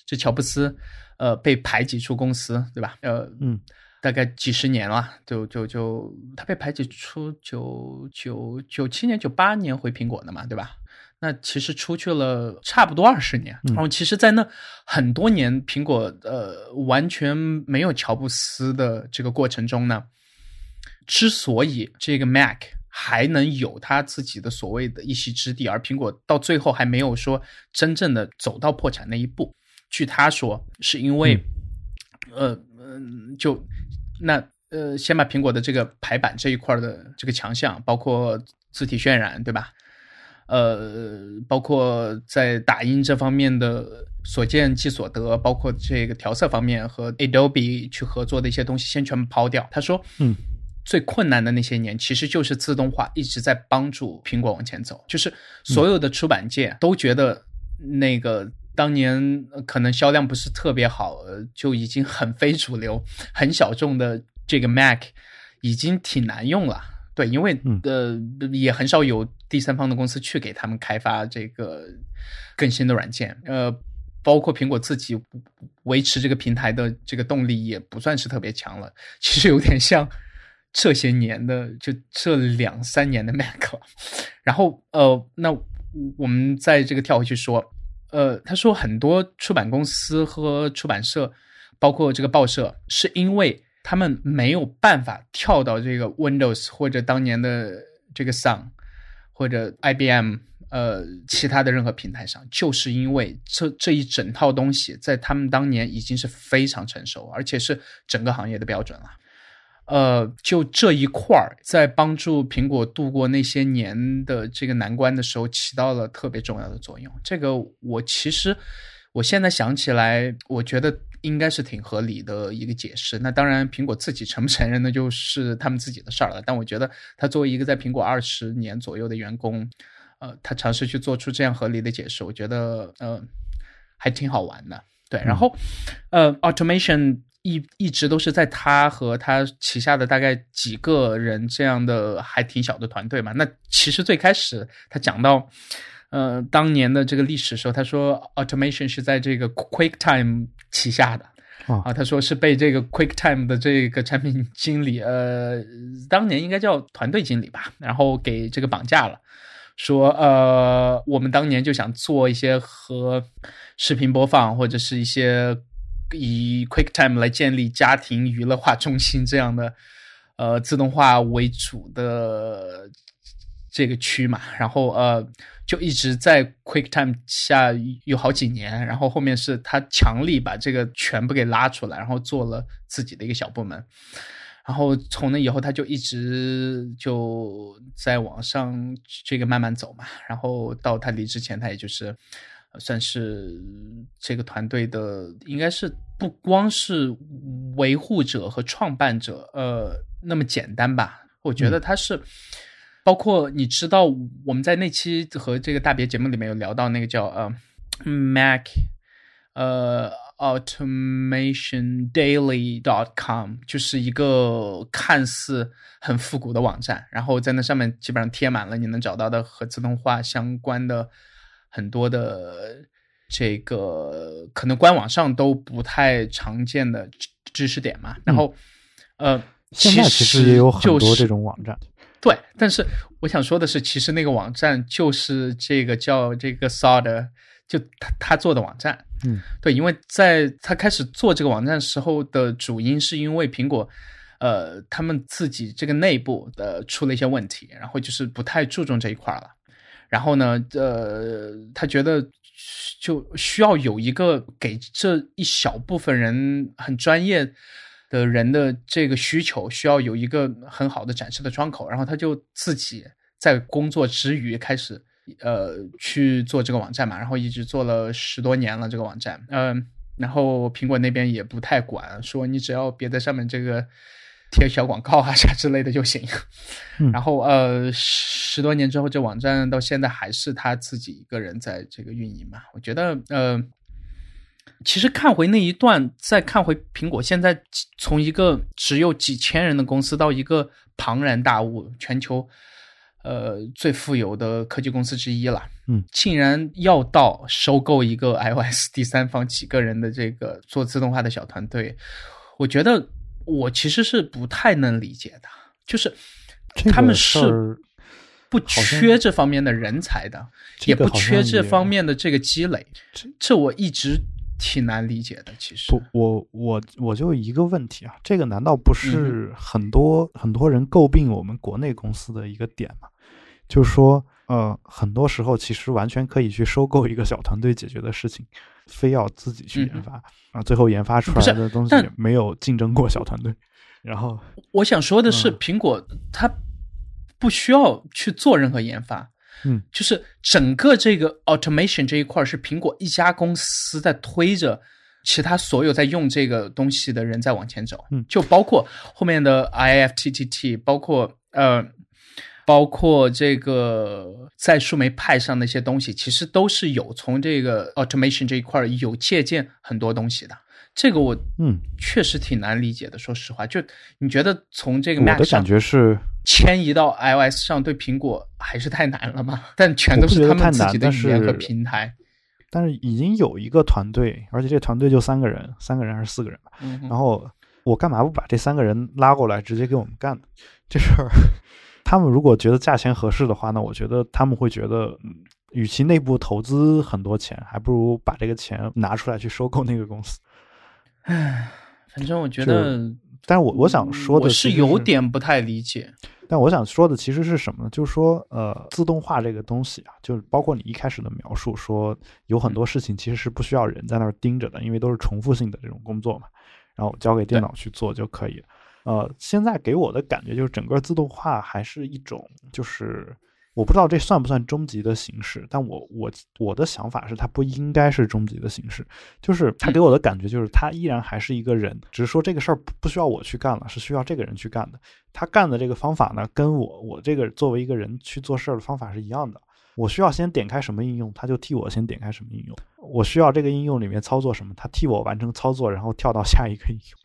这乔布斯。呃，被排挤出公司，对吧？呃，嗯，大概几十年了，就就就他被排挤出九九九七年、九八年回苹果的嘛，对吧？那其实出去了差不多二十年。然后，其实，在那很多年苹果呃完全没有乔布斯的这个过程中呢，之所以这个 Mac 还能有他自己的所谓的一席之地，而苹果到最后还没有说真正的走到破产那一步。据他说，是因为，呃，嗯，就那呃，先把苹果的这个排版这一块的这个强项，包括字体渲染，对吧？呃，包括在打印这方面的所见即所得，包括这个调色方面和 Adobe 去合作的一些东西，先全部抛掉。他说，嗯，最困难的那些年，其实就是自动化一直在帮助苹果往前走，就是所有的出版界都觉得那个。当年可能销量不是特别好，就已经很非主流、很小众的这个 Mac，已经挺难用了。对，因为呃也很少有第三方的公司去给他们开发这个更新的软件。呃，包括苹果自己维持这个平台的这个动力也不算是特别强了。其实有点像这些年的，就这两三年的 Mac。然后呃，那我们在这个跳回去说。呃，他说很多出版公司和出版社，包括这个报社，是因为他们没有办法跳到这个 Windows 或者当年的这个 Sun 或者 IBM 呃其他的任何平台上，就是因为这这一整套东西在他们当年已经是非常成熟，而且是整个行业的标准了。呃，就这一块儿，在帮助苹果度过那些年的这个难关的时候，起到了特别重要的作用。这个我其实我现在想起来，我觉得应该是挺合理的一个解释。那当然，苹果自己承不承认，那就是他们自己的事儿了。但我觉得，他作为一个在苹果二十年左右的员工，呃，他尝试去做出这样合理的解释，我觉得呃还挺好玩的。对，然后呃，automation。一一直都是在他和他旗下的大概几个人这样的还挺小的团队嘛。那其实最开始他讲到，呃，当年的这个历史时候，他说 automation 是在这个 QuickTime 旗下的啊，他说是被这个 QuickTime 的这个产品经理，呃，当年应该叫团队经理吧，然后给这个绑架了，说呃，我们当年就想做一些和视频播放或者是一些。以 QuickTime 来建立家庭娱乐化中心这样的，呃，自动化为主的这个区嘛，然后呃，就一直在 QuickTime 下有好几年，然后后面是他强力把这个全部给拉出来，然后做了自己的一个小部门，然后从那以后他就一直就在往上这个慢慢走嘛，然后到他离职前，他也就是。算是这个团队的，应该是不光是维护者和创办者，呃，那么简单吧？我觉得他是，包括你知道，我们在那期和这个大别节目里面有聊到那个叫呃，Mac，呃，AutomationDaily.com，就是一个看似很复古的网站，然后在那上面基本上贴满了你能找到的和自动化相关的。很多的这个可能官网上都不太常见的知识点嘛，然后呃，现在其实也有很多这种网站，对。但是我想说的是，其实那个网站就是这个叫这个 a d 就他他做的网站，嗯，对，因为在他开始做这个网站时候的主因是因为苹果呃他们自己这个内部的出了一些问题，然后就是不太注重这一块了。然后呢，呃，他觉得就需要有一个给这一小部分人很专业的人的这个需求，需要有一个很好的展示的窗口。然后他就自己在工作之余开始，呃，去做这个网站嘛。然后一直做了十多年了这个网站，嗯，然后苹果那边也不太管，说你只要别在上面这个。贴小广告啊啥之类的就行，然后呃十多年之后，这网站到现在还是他自己一个人在这个运营嘛。我觉得呃，其实看回那一段，再看回苹果现在从一个只有几千人的公司到一个庞然大物，全球呃最富有的科技公司之一了，嗯，竟然要到收购一个 iOS 第三方几个人的这个做自动化的小团队，我觉得。我其实是不太能理解的，就是他们是不缺这方面的人才的，也不缺这方面的这个积累，这这我一直挺难理解的。其实，不，我我我就一个问题啊，这个难道不是很多很多人诟病我们国内公司的一个点吗？就是说，呃，很多时候其实完全可以去收购一个小团队解决的事情。非要自己去研发啊，最后研发出来的东西没有竞争过小团队。然后我想说的是，苹果它不需要去做任何研发，嗯，就是整个这个 automation 这一块是苹果一家公司在推着，其他所有在用这个东西的人在往前走，嗯，就包括后面的 IFTTT，包括呃。包括这个在树莓派上那些东西，其实都是有从这个 automation 这一块有借鉴很多东西的。这个我嗯确实挺难理解的。说实话，就你觉得从这个 Mac 上感觉是 迁移到 iOS 上，对苹果还是太难了吗？但全都是他们自己的语言和平台。但是已经有一个团队，而且这团队就三个人，三个人还是四个人吧。然后我干嘛不把这三个人拉过来，直接给我们干呢这事儿？他们如果觉得价钱合适的话，那我觉得他们会觉得，与其内部投资很多钱，还不如把这个钱拿出来去收购那个公司。唉，反正我觉得，但是我我想说的是有点不太理解。但我想说的其实是什么呢？就是说，呃，自动化这个东西啊，就是包括你一开始的描述，说有很多事情其实是不需要人在那儿盯着的，因为都是重复性的这种工作嘛，然后交给电脑去做就可以了。呃，现在给我的感觉就是整个自动化还是一种，就是我不知道这算不算终极的形式，但我我我的想法是它不应该是终极的形式，就是它给我的感觉就是它依然还是一个人，只是说这个事儿不需要我去干了，是需要这个人去干的。他干的这个方法呢，跟我我这个作为一个人去做事儿的方法是一样的。我需要先点开什么应用，他就替我先点开什么应用。我需要这个应用里面操作什么，他替我完成操作，然后跳到下一个应用。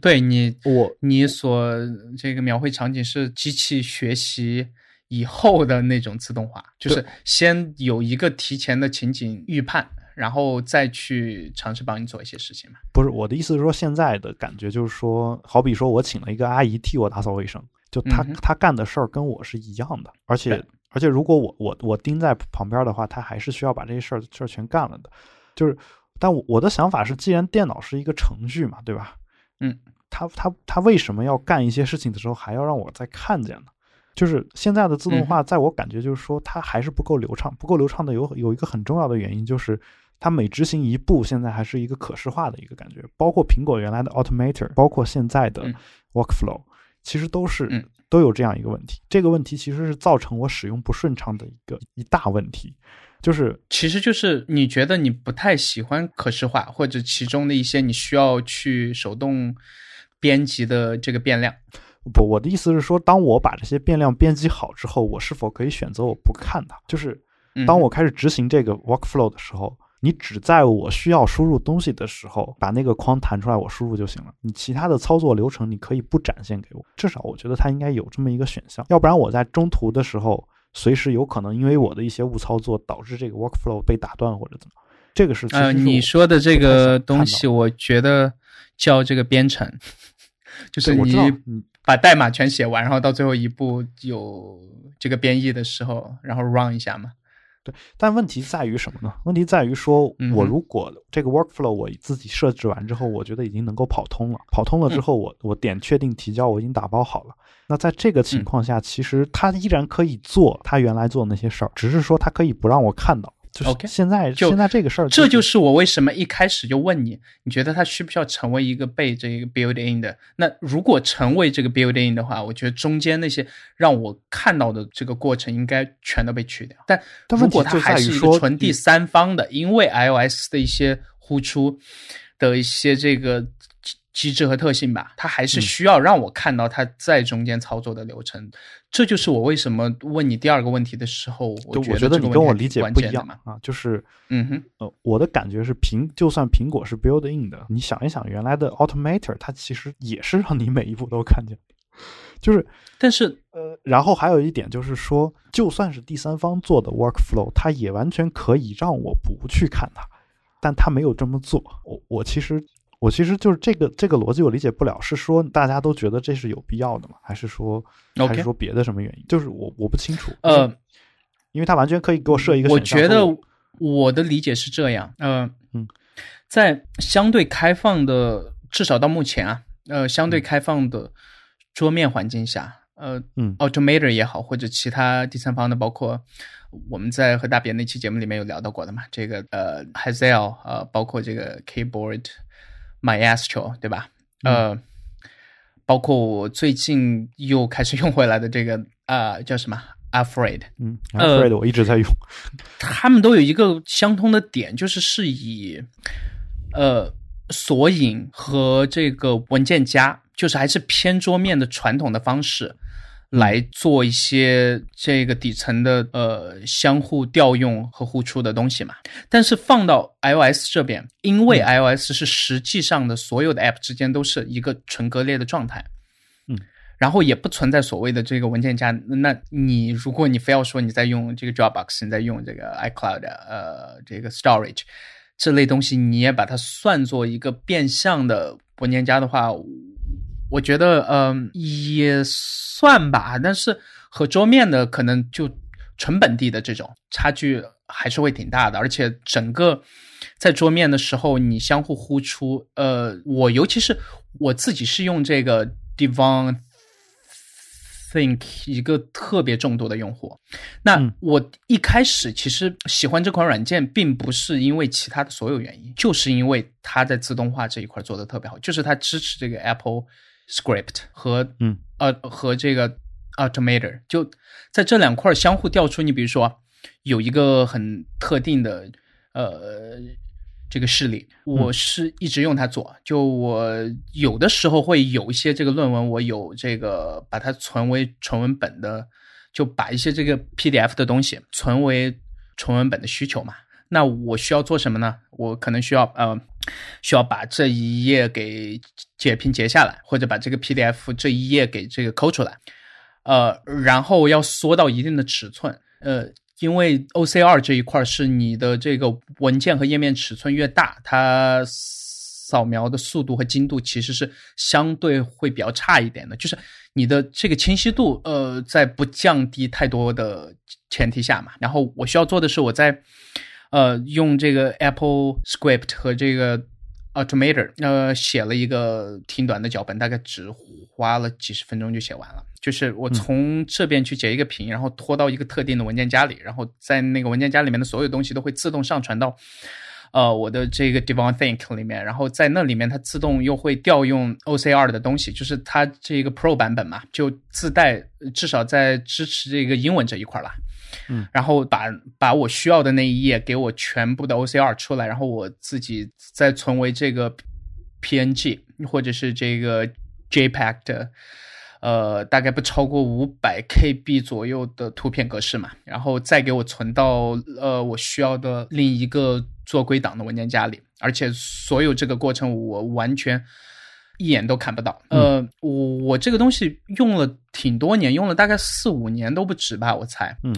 对你，我你所这个描绘场景是机器学习以后的那种自动化，就是先有一个提前的情景预判，然后再去尝试帮你做一些事情嘛。不是我的意思是说，现在的感觉就是说，好比说我请了一个阿姨替我打扫卫生，就她她干的事儿跟我是一样的，而且而且如果我我我盯在旁边的话，她还是需要把这些事儿事儿全干了的。就是，但我我的想法是，既然电脑是一个程序嘛，对吧？嗯，他他他为什么要干一些事情的时候还要让我再看见呢？就是现在的自动化，在我感觉就是说它还是不够流畅，不够流畅的有有一个很重要的原因就是它每执行一步，现在还是一个可视化的一个感觉。包括苹果原来的 Automator，包括现在的 Workflow，其实都是都有这样一个问题。这个问题其实是造成我使用不顺畅的一个一大问题，就是其实就是你觉得你不太喜欢可视化，或者其中的一些你需要去手动编辑的这个变量。不，我的意思是说，当我把这些变量编辑好之后，我是否可以选择我不看它？就是当我开始执行这个 workflow 的时候。你只在我需要输入东西的时候把那个框弹出来，我输入就行了。你其他的操作流程你可以不展现给我，至少我觉得它应该有这么一个选项。要不然我在中途的时候，随时有可能因为我的一些误操作导致这个 workflow 被打断或者怎么。这个是呃，你说的这个东西，我觉得叫这个编程，就是你把代码全写完，然后到最后一步有这个编译的时候，然后 run 一下嘛。对，但问题在于什么呢？问题在于说，我如果这个 workflow 我自己设置完之后，我觉得已经能够跑通了。跑通了之后，我我点确定提交，我已经打包好了。那在这个情况下，其实他依然可以做他原来做的那些事儿，只是说他可以不让我看到。OK，现在现在这个事儿，这就是我为什么一开始就问你，你觉得他需不需要成为一个被这个 build in 的？那如果成为这个 build in 的话，我觉得中间那些让我看到的这个过程应该全都被去掉。但如果它还是一个纯第三方的，因为 iOS 的一些呼出的一些这个。机制和特性吧，它还是需要让我看到它在中间操作的流程。这就是我为什么问你第二个问题的时候，我觉得你跟我理解不一样啊。就是，嗯哼，呃，我的感觉是苹，就算苹果是 build in 的，你想一想，原来的 Automator 它其实也是让你每一步都看见。就是，但是，呃，然后还有一点就是说，就算是第三方做的 workflow，它也完全可以让我不去看它，但它没有这么做。我我其实。我其实就是这个这个逻辑我理解不了，是说大家都觉得这是有必要的吗？还是说还是说别的什么原因？就是我我不清楚。呃，因为他完全可以给我设一个。我觉得我的理解是这样。呃嗯，在相对开放的，至少到目前啊，呃，相对开放的桌面环境下，呃嗯，Automator 也好，或者其他第三方的，包括我们在和大别那期节目里面有聊到过的嘛，这个呃 Hazel 呃，包括这个 Keyboard。MyAstro 对吧？呃，包括我最近又开始用回来的这个啊，叫什么 Afraid？嗯，Afraid 我一直在用。他们都有一个相通的点，就是是以呃索引和这个文件夹，就是还是偏桌面的传统的方式。来做一些这个底层的呃相互调用和互出的东西嘛，但是放到 iOS 这边，因为 iOS 是实际上的所有的 App 之间都是一个纯割裂的状态，嗯，然后也不存在所谓的这个文件夹。那你如果你非要说你在用这个 Dropbox，你在用这个 iCloud，呃，这个 Storage 这类东西，你也把它算作一个变相的文件夹的话。我觉得，嗯，也算吧，但是和桌面的可能就纯本地的这种差距还是会挺大的，而且整个在桌面的时候，你相互呼出，呃，我尤其是我自己是用这个 Devon Think 一个特别重度的用户，那我一开始其实喜欢这款软件，并不是因为其他的所有原因，就是因为它在自动化这一块做的特别好，就是它支持这个 Apple。Script 和嗯呃和这个 Automator 就在这两块相互调出。你比如说有一个很特定的呃这个事例，我是一直用它做。就我有的时候会有一些这个论文，我有这个把它存为纯文本的，就把一些这个 PDF 的东西存为纯文本的需求嘛。那我需要做什么呢？我可能需要呃。需要把这一页给截屏截下来，或者把这个 PDF 这一页给这个抠出来，呃，然后要缩到一定的尺寸，呃，因为 OCR 这一块是你的这个文件和页面尺寸越大，它扫描的速度和精度其实是相对会比较差一点的，就是你的这个清晰度，呃，在不降低太多的前提下嘛。然后我需要做的是我在。呃，用这个 Apple Script 和这个 Automator，呃，写了一个挺短的脚本，大概只花了几十分钟就写完了。就是我从这边去截一个屏，然后拖到一个特定的文件夹里，然后在那个文件夹里面的所有东西都会自动上传到呃我的这个 Devon Think 里面，然后在那里面它自动又会调用 OCR 的东西，就是它这个 Pro 版本嘛，就自带至少在支持这个英文这一块了。嗯，然后把把我需要的那一页给我全部的 OCR 出来，然后我自己再存为这个 PNG 或者是这个 JPEG 的，呃，大概不超过五百 KB 左右的图片格式嘛，然后再给我存到呃我需要的另一个做归档的文件夹里，而且所有这个过程我完全。一眼都看不到。呃，我我这个东西用了挺多年，用了大概四五年都不止吧，我猜。嗯，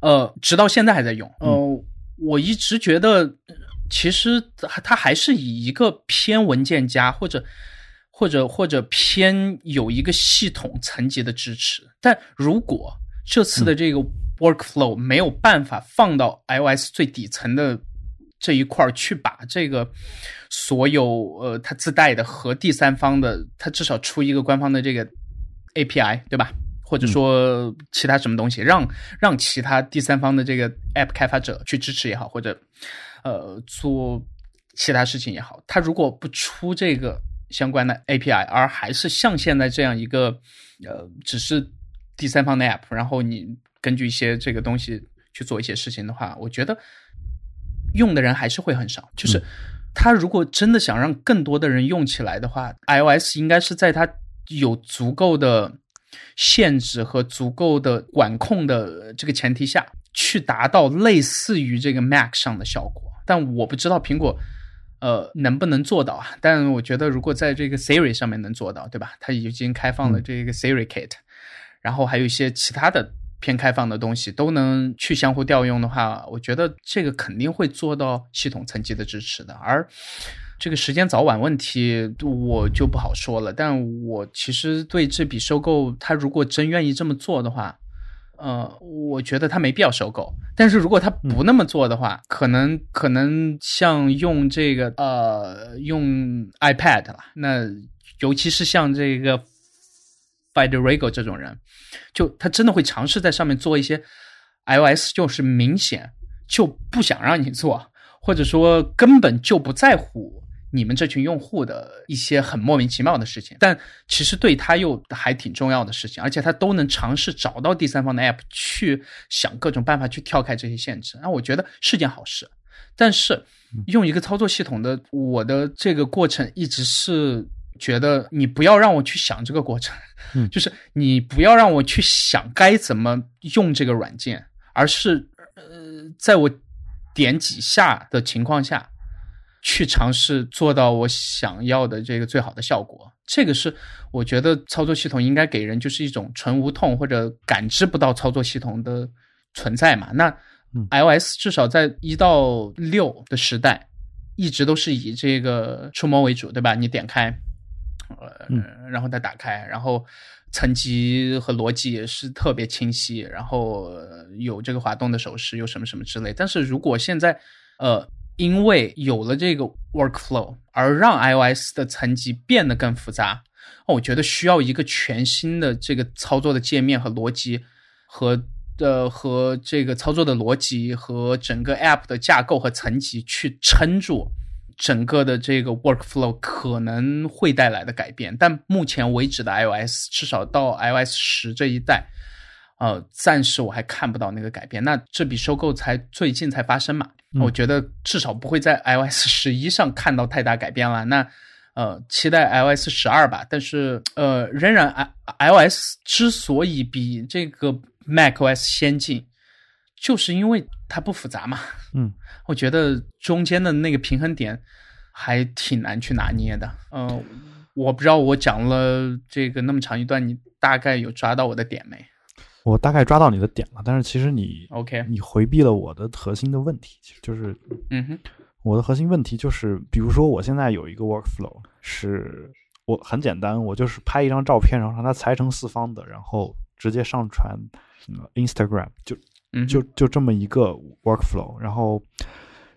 呃，直到现在还在用。呃，我一直觉得，其实它还是以一个偏文件夹或者或者或者偏有一个系统层级的支持。但如果这次的这个 workflow 没有办法放到 iOS 最底层的。这一块儿去把这个所有呃它自带的和第三方的，它至少出一个官方的这个 API 对吧？或者说其他什么东西，让让其他第三方的这个 App 开发者去支持也好，或者呃做其他事情也好，它如果不出这个相关的 API，而还是像现在这样一个呃只是第三方的 App，然后你根据一些这个东西去做一些事情的话，我觉得。用的人还是会很少，就是他如果真的想让更多的人用起来的话，iOS 应该是在它有足够的限制和足够的管控的这个前提下去达到类似于这个 Mac 上的效果。但我不知道苹果呃能不能做到啊？但我觉得如果在这个 Siri 上面能做到，对吧？它已经开放了这个 Siri Kit，然后还有一些其他的。偏开放的东西都能去相互调用的话，我觉得这个肯定会做到系统层级的支持的。而这个时间早晚问题，我就不好说了。但我其实对这笔收购，他如果真愿意这么做的话，呃，我觉得他没必要收购。但是如果他不那么做的话，可能可能像用这个呃用 iPad 了，那尤其是像这个 Federico 这种人。就他真的会尝试在上面做一些，iOS 就是明显就不想让你做，或者说根本就不在乎你们这群用户的一些很莫名其妙的事情，但其实对他又还挺重要的事情，而且他都能尝试找到第三方的 App 去想各种办法去跳开这些限制，那我觉得是件好事。但是用一个操作系统的我的这个过程一直是。觉得你不要让我去想这个过程，嗯，就是你不要让我去想该怎么用这个软件，而是呃，在我点几下的情况下去尝试做到我想要的这个最好的效果。这个是我觉得操作系统应该给人就是一种纯无痛或者感知不到操作系统的存在嘛。那 iOS 至少在一到六的时代一直都是以这个触摸为主，对吧？你点开。呃，然后再打开，然后层级和逻辑也是特别清晰，然后有这个滑动的手势，有什么什么之类。但是如果现在，呃，因为有了这个 workflow，而让 iOS 的层级变得更复杂，我觉得需要一个全新的这个操作的界面和逻辑，和的和这个操作的逻辑和整个 app 的架构和层级去撑住。整个的这个 workflow 可能会带来的改变，但目前为止的 iOS 至少到 iOS 十这一代，呃，暂时我还看不到那个改变。那这笔收购才最近才发生嘛？我觉得至少不会在 iOS 十一上看到太大改变了。那呃，期待 iOS 十二吧。但是呃，仍然 i iOS 之所以比这个 macOS 先进。就是因为它不复杂嘛，嗯，我觉得中间的那个平衡点还挺难去拿捏的，嗯，我不知道我讲了这个那么长一段，你大概有抓到我的点没？我大概抓到你的点了，但是其实你 OK，你回避了我的核心的问题，其实就是，嗯哼，我的核心问题就是，比如说我现在有一个 workflow，是我很简单，我就是拍一张照片，然后让它裁成四方的，然后直接上传 Instagram 就。就就这么一个 workflow，然后，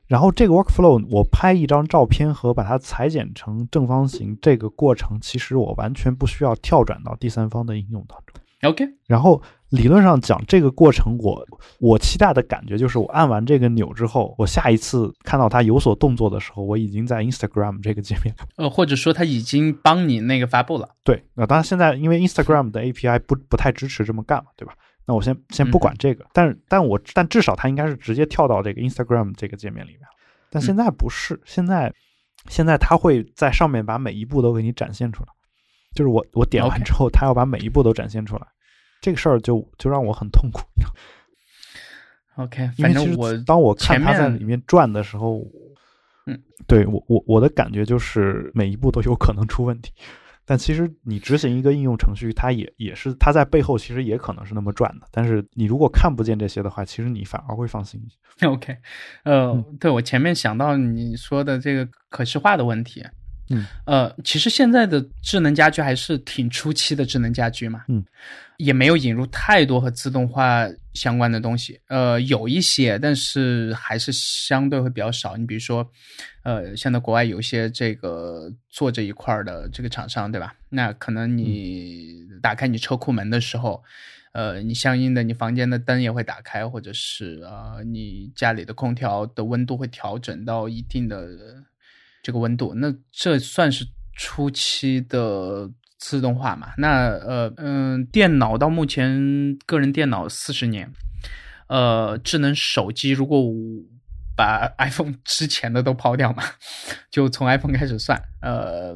然后这个 workflow 我拍一张照片和把它裁剪成正方形这个过程，其实我完全不需要跳转到第三方的应用当中。OK，然后理论上讲，这个过程我我期待的感觉就是，我按完这个钮之后，我下一次看到它有所动作的时候，我已经在 Instagram 这个界面，呃，或者说它已经帮你那个发布了。对，那当然现在因为 Instagram 的 API 不不太支持这么干嘛，对吧？那我先先不管这个，但是但我但至少它应该是直接跳到这个 Instagram 这个界面里面，但现在不是，现在现在它会在上面把每一步都给你展现出来，就是我我点完之后，它要把每一步都展现出来。这个事儿就就让我很痛苦。OK，反正我当我看他在里面转的时候，嗯，对我我我的感觉就是每一步都有可能出问题。但其实你执行一个应用程序，它也也是它在背后其实也可能是那么转的。但是你如果看不见这些的话，其实你反而会放心一些。OK，呃，对我前面想到你说的这个可视化的问题。嗯，呃，其实现在的智能家居还是挺初期的智能家居嘛，嗯，也没有引入太多和自动化相关的东西，呃，有一些，但是还是相对会比较少。你比如说，呃，现在国外有一些这个做这一块的这个厂商，对吧？那可能你打开你车库门的时候，呃，你相应的你房间的灯也会打开，或者是呃，你家里的空调的温度会调整到一定的。这个温度，那这算是初期的自动化嘛？那呃嗯，电脑到目前个人电脑四十年，呃，智能手机如果把 iPhone 之前的都抛掉嘛，就从 iPhone 开始算，呃，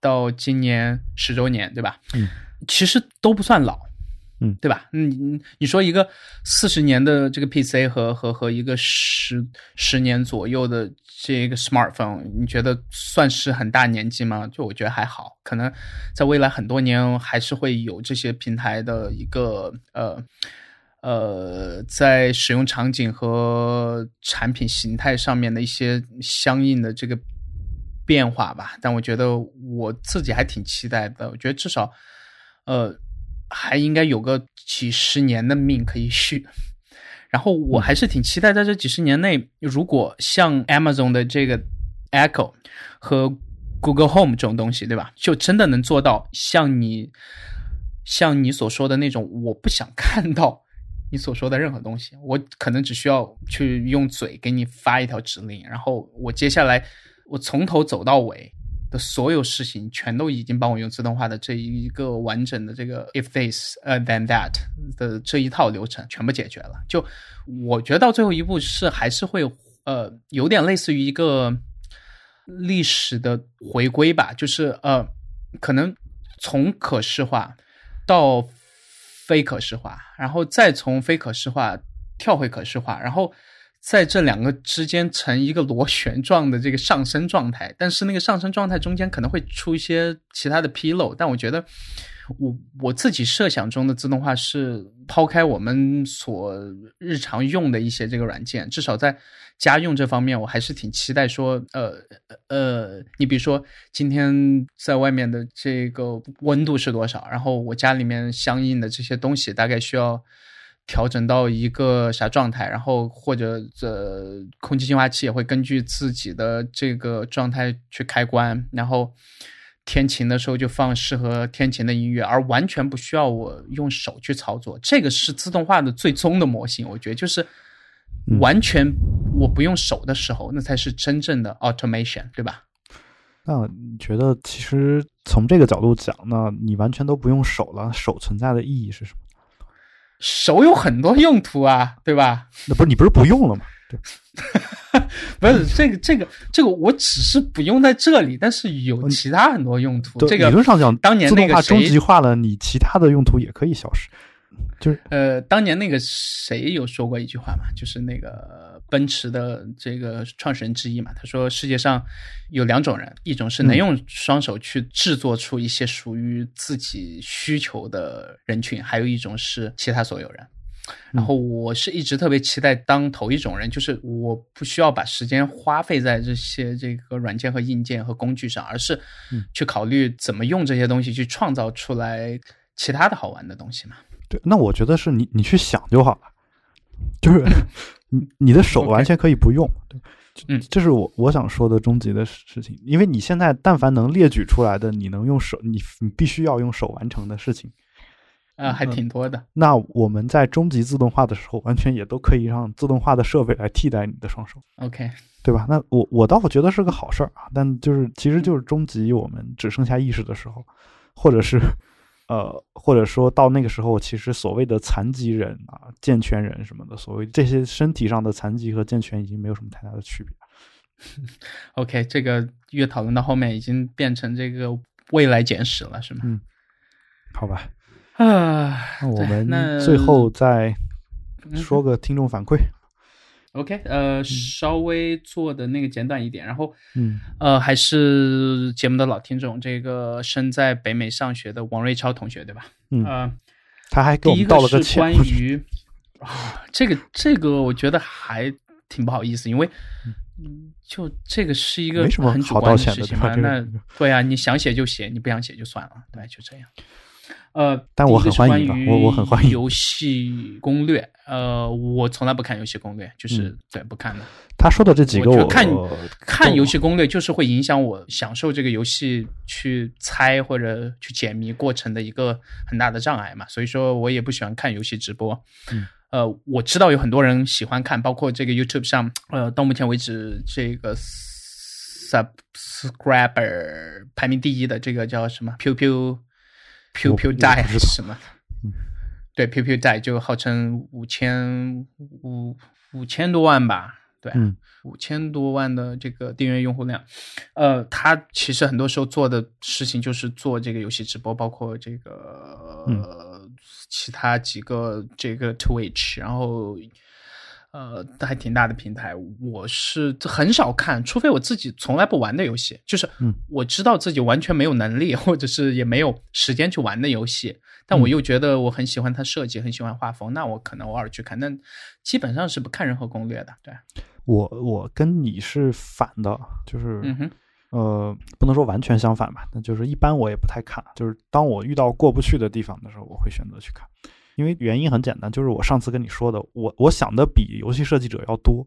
到今年十周年，对吧？嗯，其实都不算老。嗯，对吧？你你说一个四十年的这个 PC 和和和一个十十年左右的这个 smartphone，你觉得算是很大年纪吗？就我觉得还好，可能在未来很多年还是会有这些平台的一个呃呃，在使用场景和产品形态上面的一些相应的这个变化吧。但我觉得我自己还挺期待的，我觉得至少呃。还应该有个几十年的命可以续，然后我还是挺期待在这几十年内，如果像 Amazon 的这个 Echo 和 Google Home 这种东西，对吧？就真的能做到像你像你所说的那种，我不想看到你所说的任何东西，我可能只需要去用嘴给你发一条指令，然后我接下来我从头走到尾。的所有事情全都已经帮我用自动化的这一个完整的这个 if this 呃 then that 的这一套流程全部解决了。就我觉得到最后一步是还是会呃有点类似于一个历史的回归吧，就是呃可能从可视化到非可视化，然后再从非可视化跳回可视化，然后。在这两个之间呈一个螺旋状的这个上升状态，但是那个上升状态中间可能会出一些其他的纰漏。但我觉得，我我自己设想中的自动化是抛开我们所日常用的一些这个软件，至少在家用这方面，我还是挺期待说，呃呃，你比如说今天在外面的这个温度是多少，然后我家里面相应的这些东西大概需要。调整到一个啥状态，然后或者这空气净化器也会根据自己的这个状态去开关，然后天晴的时候就放适合天晴的音乐，而完全不需要我用手去操作。这个是自动化的最终的模型，我觉得就是完全我不用手的时候，那才是真正的 automation，对吧？那你觉得，其实从这个角度讲那，你完全都不用手了，手存在的意义是什么？手有很多用途啊，对吧？那不是你不是不用了吗？对，不是这个这个这个，我只是不用在这里，但是有其他很多用途。这个理论上讲，当年那个终极化了，你其他的用途也可以消失。就是呃，当年那个谁有说过一句话嘛？就是那个奔驰的这个创始人之一嘛，他说世界上有两种人，一种是能用双手去制作出一些属于自己需求的人群，还有一种是其他所有人。然后我是一直特别期待当头一种人，就是我不需要把时间花费在这些这个软件和硬件和工具上，而是去考虑怎么用这些东西去创造出来其他的好玩的东西嘛。对，那我觉得是你，你去想就好了，就是你你的手完全可以不用，对，嗯，这是我我想说的终极的事情，因为你现在但凡能列举出来的，你能用手，你你必须要用手完成的事情，啊，还挺多的。那我们在终极自动化的时候，完全也都可以让自动化的设备来替代你的双手。OK，对吧？那我我倒觉得是个好事儿啊。但就是其实就是终极我们只剩下意识的时候，或者是呃，或者说到那个时候，其实所谓的残疾人啊、健全人什么的，所谓这些身体上的残疾和健全已经没有什么太大的区别。OK，这个越讨论到后面，已经变成这个未来简史了，是吗？嗯，好吧。啊，那我们最后再说个听众反馈。OK，呃，稍微做的那个简短一点，然后，嗯，呃，还是节目的老听众，这个身在北美上学的王瑞超同学，对吧？嗯，他还给我们道了个歉。关于啊，这个这个，我觉得还挺不好意思，因为，嗯，就这个是一个很主观的事情嘛。那对啊，你想写就写，你不想写就算了，对，就这样。呃，但我很欢迎，我我很欢迎游戏攻略。呃，我从来不看游戏攻略，就是对不看的。他说的这几个，我看看游戏攻略，就是会影响我享受这个游戏去猜或者去解谜过程的一个很大的障碍嘛。所以说我也不喜欢看游戏直播。嗯，呃，我知道有很多人喜欢看，包括这个 YouTube 上，呃，到目前为止这个 Subscriber 排名第一的这个叫什么 p u p u Q Q 债还是什么？对，Q Q 债就号称五千五五千多万吧？对，五千多万的这个订阅用户量。呃，他其实很多时候做的事情就是做这个游戏直播，包括这个呃其他几个这个 Twitch，然后。呃，还挺大的平台，我是很少看，除非我自己从来不玩的游戏，就是我知道自己完全没有能力，或者是也没有时间去玩的游戏，但我又觉得我很喜欢它设计，很喜欢画风，那我可能偶尔去看，但基本上是不看任何攻略的。对，我我跟你是反的，就是嗯哼，呃，不能说完全相反吧，那就是一般我也不太看，就是当我遇到过不去的地方的时候，我会选择去看。因为原因很简单，就是我上次跟你说的，我我想的比游戏设计者要多，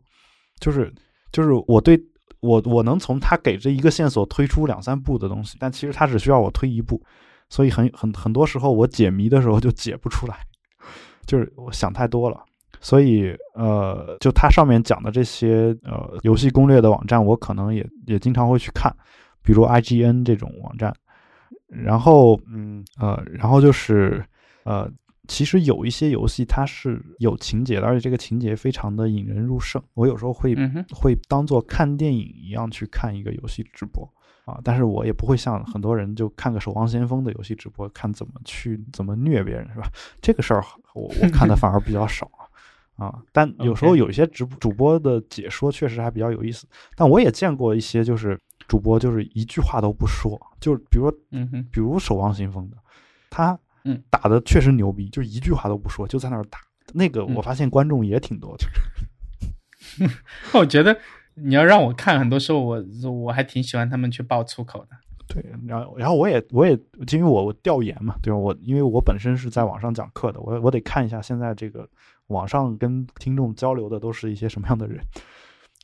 就是就是我对我我能从他给这一个线索推出两三步的东西，但其实他只需要我推一步，所以很很很多时候我解谜的时候就解不出来，就是我想太多了，所以呃，就他上面讲的这些呃游戏攻略的网站，我可能也也经常会去看，比如 IGN 这种网站，然后嗯呃，然后就是呃。其实有一些游戏它是有情节的，而且这个情节非常的引人入胜。我有时候会会当做看电影一样去看一个游戏直播啊，但是我也不会像很多人就看个《守望先锋》的游戏直播，看怎么去怎么虐别人，是吧？这个事儿我我看的反而比较少啊啊。但有时候有一些直主播的解说确实还比较有意思。但我也见过一些就是主播就是一句话都不说，就是比如说嗯哼，比如《守望先锋》的他。嗯，打的确实牛逼，就一句话都不说，就在那儿打。那个我发现观众也挺多的。我觉得你要让我看，很多时候我我还挺喜欢他们去爆粗口的。对，然后然后我也我也因为我我调研嘛，对吧？我因为我本身是在网上讲课的，我我得看一下现在这个网上跟听众交流的都是一些什么样的人。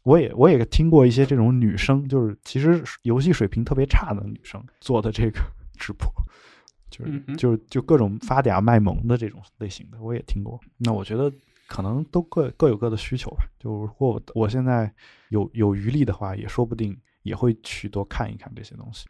我也我也听过一些这种女生，就是其实游戏水平特别差的女生做的这个直播。就是就是就各种发嗲卖萌的这种类型的，我也听过。那我觉得可能都各各有各的需求吧。就如果我现在有有余力的话，也说不定也会去多看一看这些东西。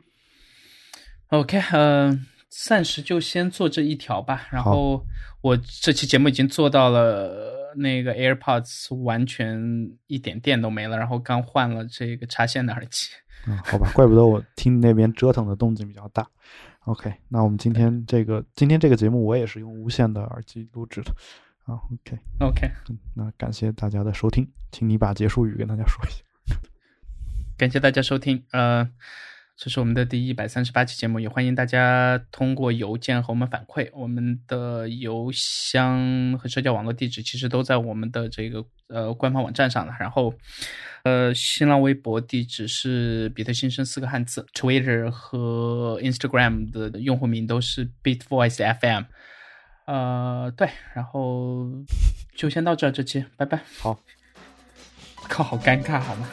OK，嗯，暂时就先做这一条吧。然后我这期节目已经做到了那个 AirPods 完全一点电都没了，然后刚换了这个插线的耳机。嗯，好吧，怪不得我听那边折腾的动静比较大。OK，那我们今天这个今天这个节目我也是用无线的耳机录制的啊。OK，OK，那感谢大家的收听，请你把结束语跟大家说一下。感谢大家收听，呃，这是我们的第一百三十八期节目，也欢迎大家通过邮件和我们反馈。我们的邮箱和社交网络地址其实都在我们的这个呃官方网站上了，然后。呃，新浪微博地址是比特新生四个汉字，Twitter 和 Instagram 的用户名都是 BeatVoiceFM。呃，对，然后就先到这，这期，拜拜。好，靠，好尴尬，好吗？